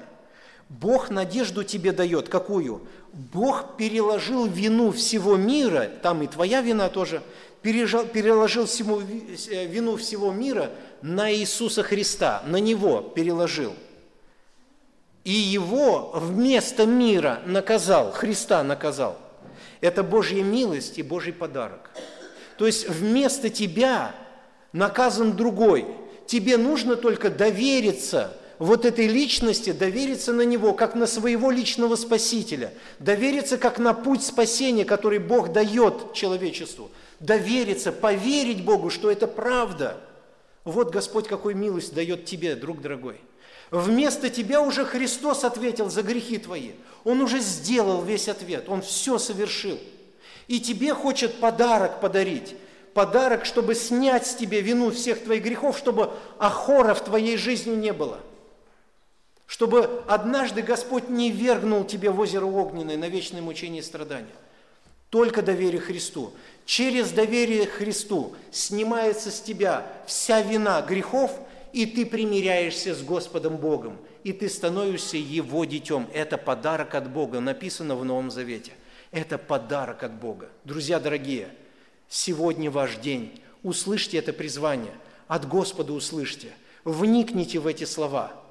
Бог надежду тебе дает. Какую? Бог переложил вину всего мира, там и твоя вина тоже, переложил всему, э, вину всего мира на Иисуса Христа, на Него переложил. И Его вместо мира наказал, Христа наказал. Это Божья милость и Божий подарок. То есть вместо тебя наказан другой. Тебе нужно только довериться вот этой личности, довериться на Него, как на своего личного Спасителя, довериться как на путь спасения, который Бог дает человечеству, довериться, поверить Богу, что это правда. Вот Господь какую милость дает тебе, друг дорогой. Вместо тебя уже Христос ответил за грехи твои. Он уже сделал весь ответ, Он все совершил. И тебе хочет подарок подарить. Подарок, чтобы снять с тебя вину всех твоих грехов, чтобы охора в твоей жизни не было – чтобы однажды Господь не вергнул тебя в озеро огненное на вечное мучение и страдания. Только доверие Христу. Через доверие Христу снимается с тебя вся вина грехов, и ты примиряешься с Господом Богом, и ты становишься Его детем. Это подарок от Бога, написано в Новом Завете. Это подарок от Бога. Друзья дорогие, сегодня ваш день. Услышьте это призвание. От Господа услышьте. Вникните в эти слова –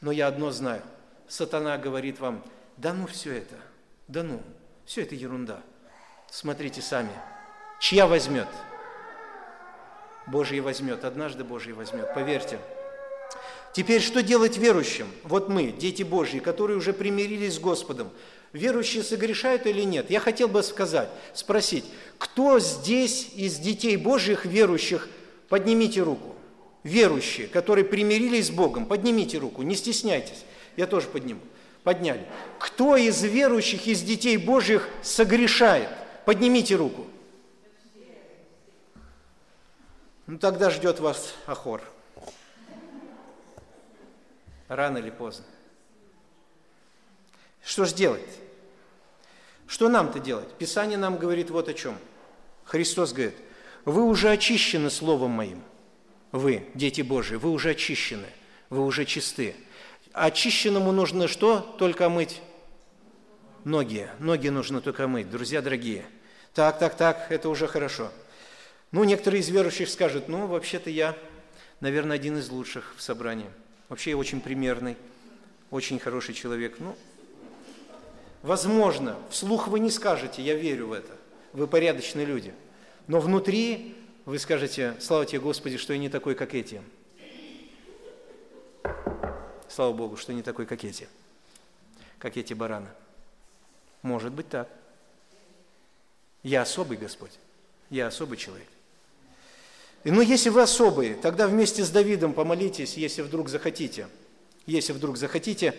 но я одно знаю. Сатана говорит вам, да ну все это, да ну, все это ерунда. Смотрите сами. Чья возьмет? Божий возьмет, однажды Божий возьмет, поверьте. Теперь что делать верующим? Вот мы, дети Божьи, которые уже примирились с Господом. Верующие согрешают или нет? Я хотел бы сказать, спросить, кто здесь из детей Божьих верующих, поднимите руку верующие, которые примирились с Богом, поднимите руку, не стесняйтесь. Я тоже подниму. Подняли. Кто из верующих, из детей Божьих согрешает? Поднимите руку. Ну тогда ждет вас Ахор. Рано или поздно. Что же делать? Что нам-то делать? Писание нам говорит вот о чем. Христос говорит, вы уже очищены Словом Моим вы, дети Божии, вы уже очищены, вы уже чисты. Очищенному нужно что? Только мыть ноги. Ноги нужно только мыть, друзья дорогие. Так, так, так, это уже хорошо. Ну, некоторые из верующих скажут, ну, вообще-то я, наверное, один из лучших в собрании. Вообще я очень примерный, очень хороший человек. Ну, возможно, вслух вы не скажете, я верю в это. Вы порядочные люди. Но внутри вы скажете, слава тебе, Господи, что я не такой, как эти. Слава Богу, что не такой, как эти. Как эти бараны. Может быть так. Я особый Господь. Я особый человек. Но ну, если вы особые, тогда вместе с Давидом помолитесь, если вдруг захотите. Если вдруг захотите,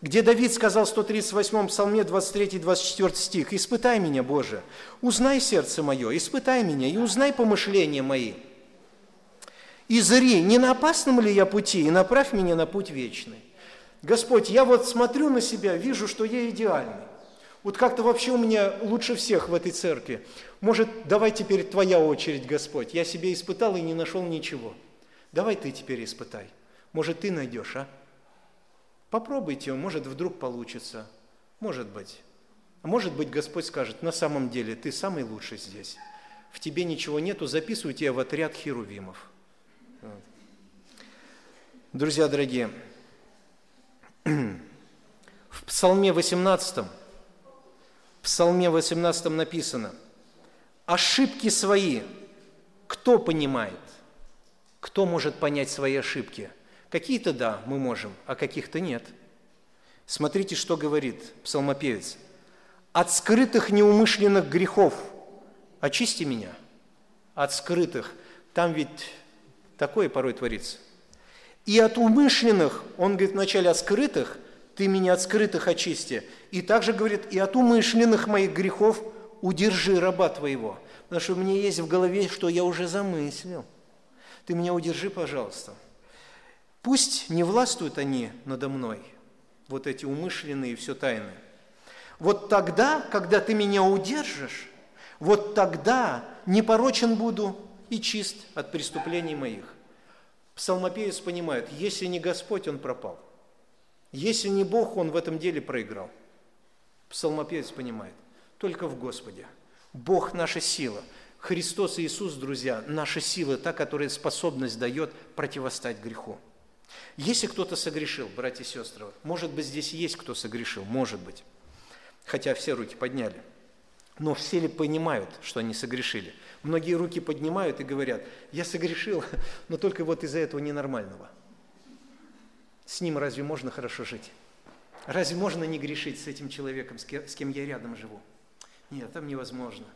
где Давид сказал в 138-м псалме 23-24 стих, «Испытай меня, Боже, узнай сердце мое, испытай меня и узнай помышления мои. И зри, не на опасном ли я пути, и направь меня на путь вечный». Господь, я вот смотрю на себя, вижу, что я идеальный. Вот как-то вообще у меня лучше всех в этой церкви. Может, давай теперь твоя очередь, Господь. Я себе испытал и не нашел ничего. Давай ты теперь испытай. Может, ты найдешь, а? Попробуйте, может, вдруг получится. Может быть. А может быть, Господь скажет, на самом деле ты самый лучший здесь. В тебе ничего нету, записываю тебя в отряд херувимов. Вот. Друзья дорогие, в Псалме 18, в Псалме 18 написано, ошибки свои кто понимает? Кто может понять свои ошибки? Какие-то да, мы можем, а каких-то нет. Смотрите, что говорит псалмопевец. «От скрытых неумышленных грехов очисти меня». От скрытых. Там ведь такое порой творится. И от умышленных, он говорит вначале от скрытых, ты меня от скрытых очисти. И также говорит, и от умышленных моих грехов удержи раба твоего. Потому что у меня есть в голове, что я уже замыслил. Ты меня удержи, пожалуйста. Пусть не властвуют они надо мной, вот эти умышленные все тайные. Вот тогда, когда ты меня удержишь, вот тогда непорочен буду и чист от преступлений моих. Псалмопевец понимает, если не Господь, он пропал. Если не Бог, он в этом деле проиграл. Псалмопевец понимает, только в Господе. Бог – наша сила. Христос и Иисус, друзья, наша сила, та, которая способность дает противостать греху. Если кто-то согрешил, братья и сестры, может быть, здесь есть кто согрешил, может быть, хотя все руки подняли. Но все ли понимают, что они согрешили? Многие руки поднимают и говорят, я согрешил, но только вот из-за этого ненормального. С ним разве можно хорошо жить? Разве можно не грешить с этим человеком, с кем я рядом живу? Нет, там невозможно.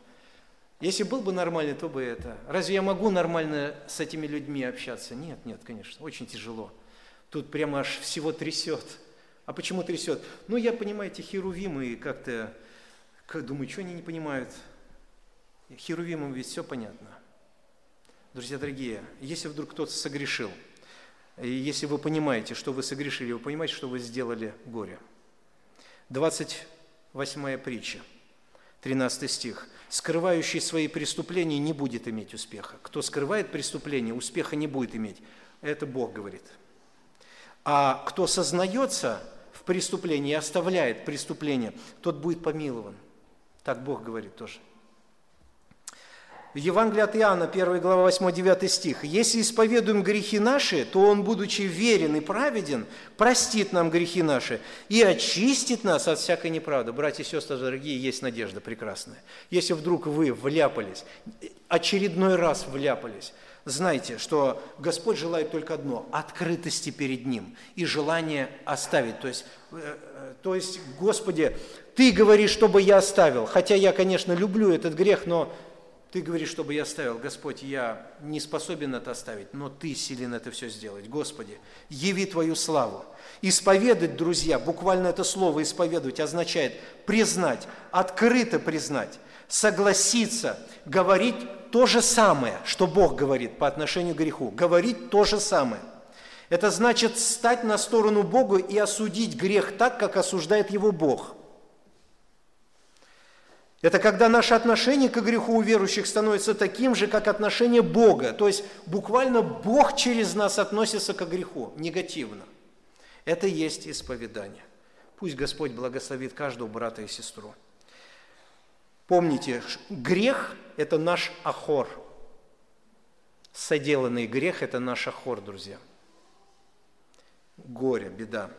Если был бы нормальный, то бы это. Разве я могу нормально с этими людьми общаться? Нет, нет, конечно, очень тяжело. Тут прямо аж всего трясет. А почему трясет? Ну, я, понимаете, херувимы как-то, думаю, что они не понимают? Херувимам ведь все понятно. Друзья дорогие, если вдруг кто-то согрешил, и если вы понимаете, что вы согрешили, вы понимаете, что вы сделали горе. 28 притча, 13 стих. «Скрывающий свои преступления не будет иметь успеха». Кто скрывает преступление, успеха не будет иметь. Это Бог говорит. А кто сознается в преступлении и оставляет преступление, тот будет помилован. Так Бог говорит тоже. В Евангелии от Иоанна, 1 глава, 8-9 стих. «Если исповедуем грехи наши, то Он, будучи верен и праведен, простит нам грехи наши и очистит нас от всякой неправды». Братья и сестры дорогие, есть надежда прекрасная. Если вдруг вы вляпались, очередной раз вляпались, знайте, что Господь желает только одно – открытости перед Ним и желание оставить. То есть, э, э, то есть, Господи, Ты говоришь, чтобы я оставил. Хотя я, конечно, люблю этот грех, но ты говоришь, чтобы я оставил. Господь, я не способен это оставить, но Ты силен это все сделать. Господи, яви Твою славу. Исповедать, друзья, буквально это слово исповедовать означает признать, открыто признать, согласиться, говорить то же самое, что Бог говорит по отношению к греху. Говорить то же самое. Это значит стать на сторону Бога и осудить грех так, как осуждает его Бог – это когда наше отношение к греху у верующих становится таким же, как отношение Бога. То есть буквально Бог через нас относится к греху негативно. Это есть исповедание. Пусть Господь благословит каждого брата и сестру. Помните, грех – это наш ахор. Соделанный грех – это наш ахор, друзья. Горе, беда.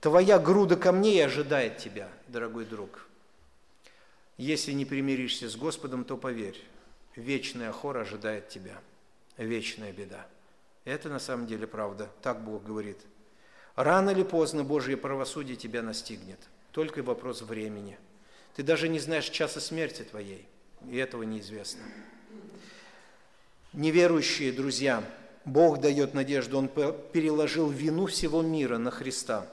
Твоя груда камней ожидает тебя, дорогой друг – если не примиришься с Господом, то поверь, вечный охор ожидает тебя, вечная беда. Это на самом деле правда, так Бог говорит. Рано или поздно Божье правосудие тебя настигнет, только вопрос времени. Ты даже не знаешь часа смерти твоей, и этого неизвестно. Неверующие друзья, Бог дает надежду, Он переложил вину всего мира на Христа.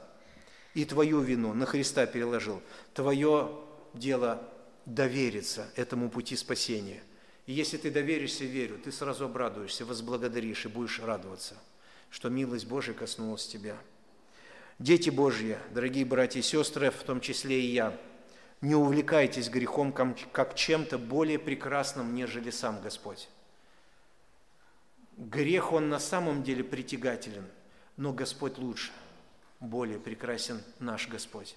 И твою вину на Христа переложил. Твое дело довериться этому пути спасения. И если ты доверишься верю, ты сразу обрадуешься, возблагодаришь и будешь радоваться, что милость Божия коснулась тебя. Дети Божьи, дорогие братья и сестры, в том числе и я, не увлекайтесь грехом как чем-то более прекрасным, нежели сам Господь. Грех, он на самом деле притягателен, но Господь лучше, более прекрасен наш Господь.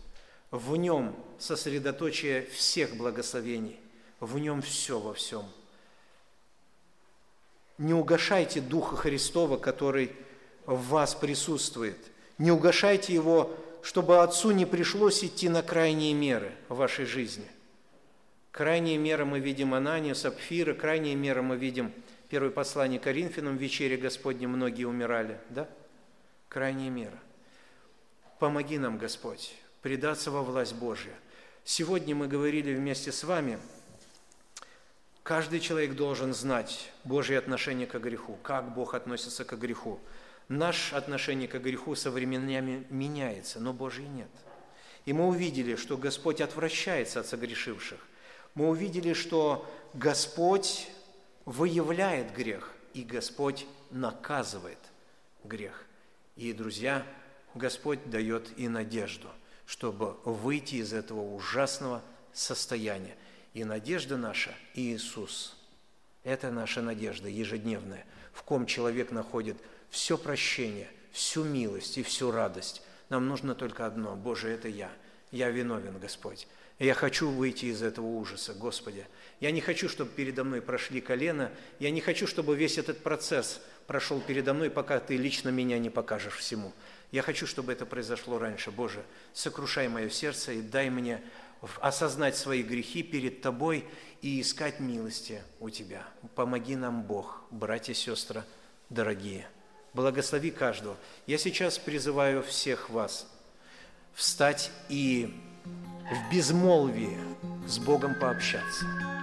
В нем сосредоточие всех благословений, в нем все во всем. Не угошайте Духа Христова, который в вас присутствует. Не угошайте его, чтобы Отцу не пришлось идти на крайние меры в вашей жизни. Крайние меры мы видим Анания, Сапфира, крайние меры мы видим первое послание Коринфянам, в вечере Господне многие умирали, да? Крайние меры. Помоги нам, Господь, предаться во власть Божия. Сегодня мы говорили вместе с вами, каждый человек должен знать Божье отношение к греху, как Бог относится к греху. Наше отношение к греху со временами меняется, но Божье нет. И мы увидели, что Господь отвращается от согрешивших. Мы увидели, что Господь выявляет грех, и Господь наказывает грех. И, друзья, Господь дает и надежду – чтобы выйти из этого ужасного состояния. И надежда наша – Иисус. Это наша надежда ежедневная, в ком человек находит все прощение, всю милость и всю радость. Нам нужно только одно – Боже, это я. Я виновен, Господь. Я хочу выйти из этого ужаса, Господи. Я не хочу, чтобы передо мной прошли колено. Я не хочу, чтобы весь этот процесс прошел передо мной, пока Ты лично меня не покажешь всему. Я хочу, чтобы это произошло раньше. Боже, сокрушай мое сердце и дай мне осознать свои грехи перед Тобой и искать милости у Тебя. Помоги нам, Бог, братья и сестры дорогие. Благослови каждого. Я сейчас призываю всех вас встать и в безмолвии с Богом пообщаться.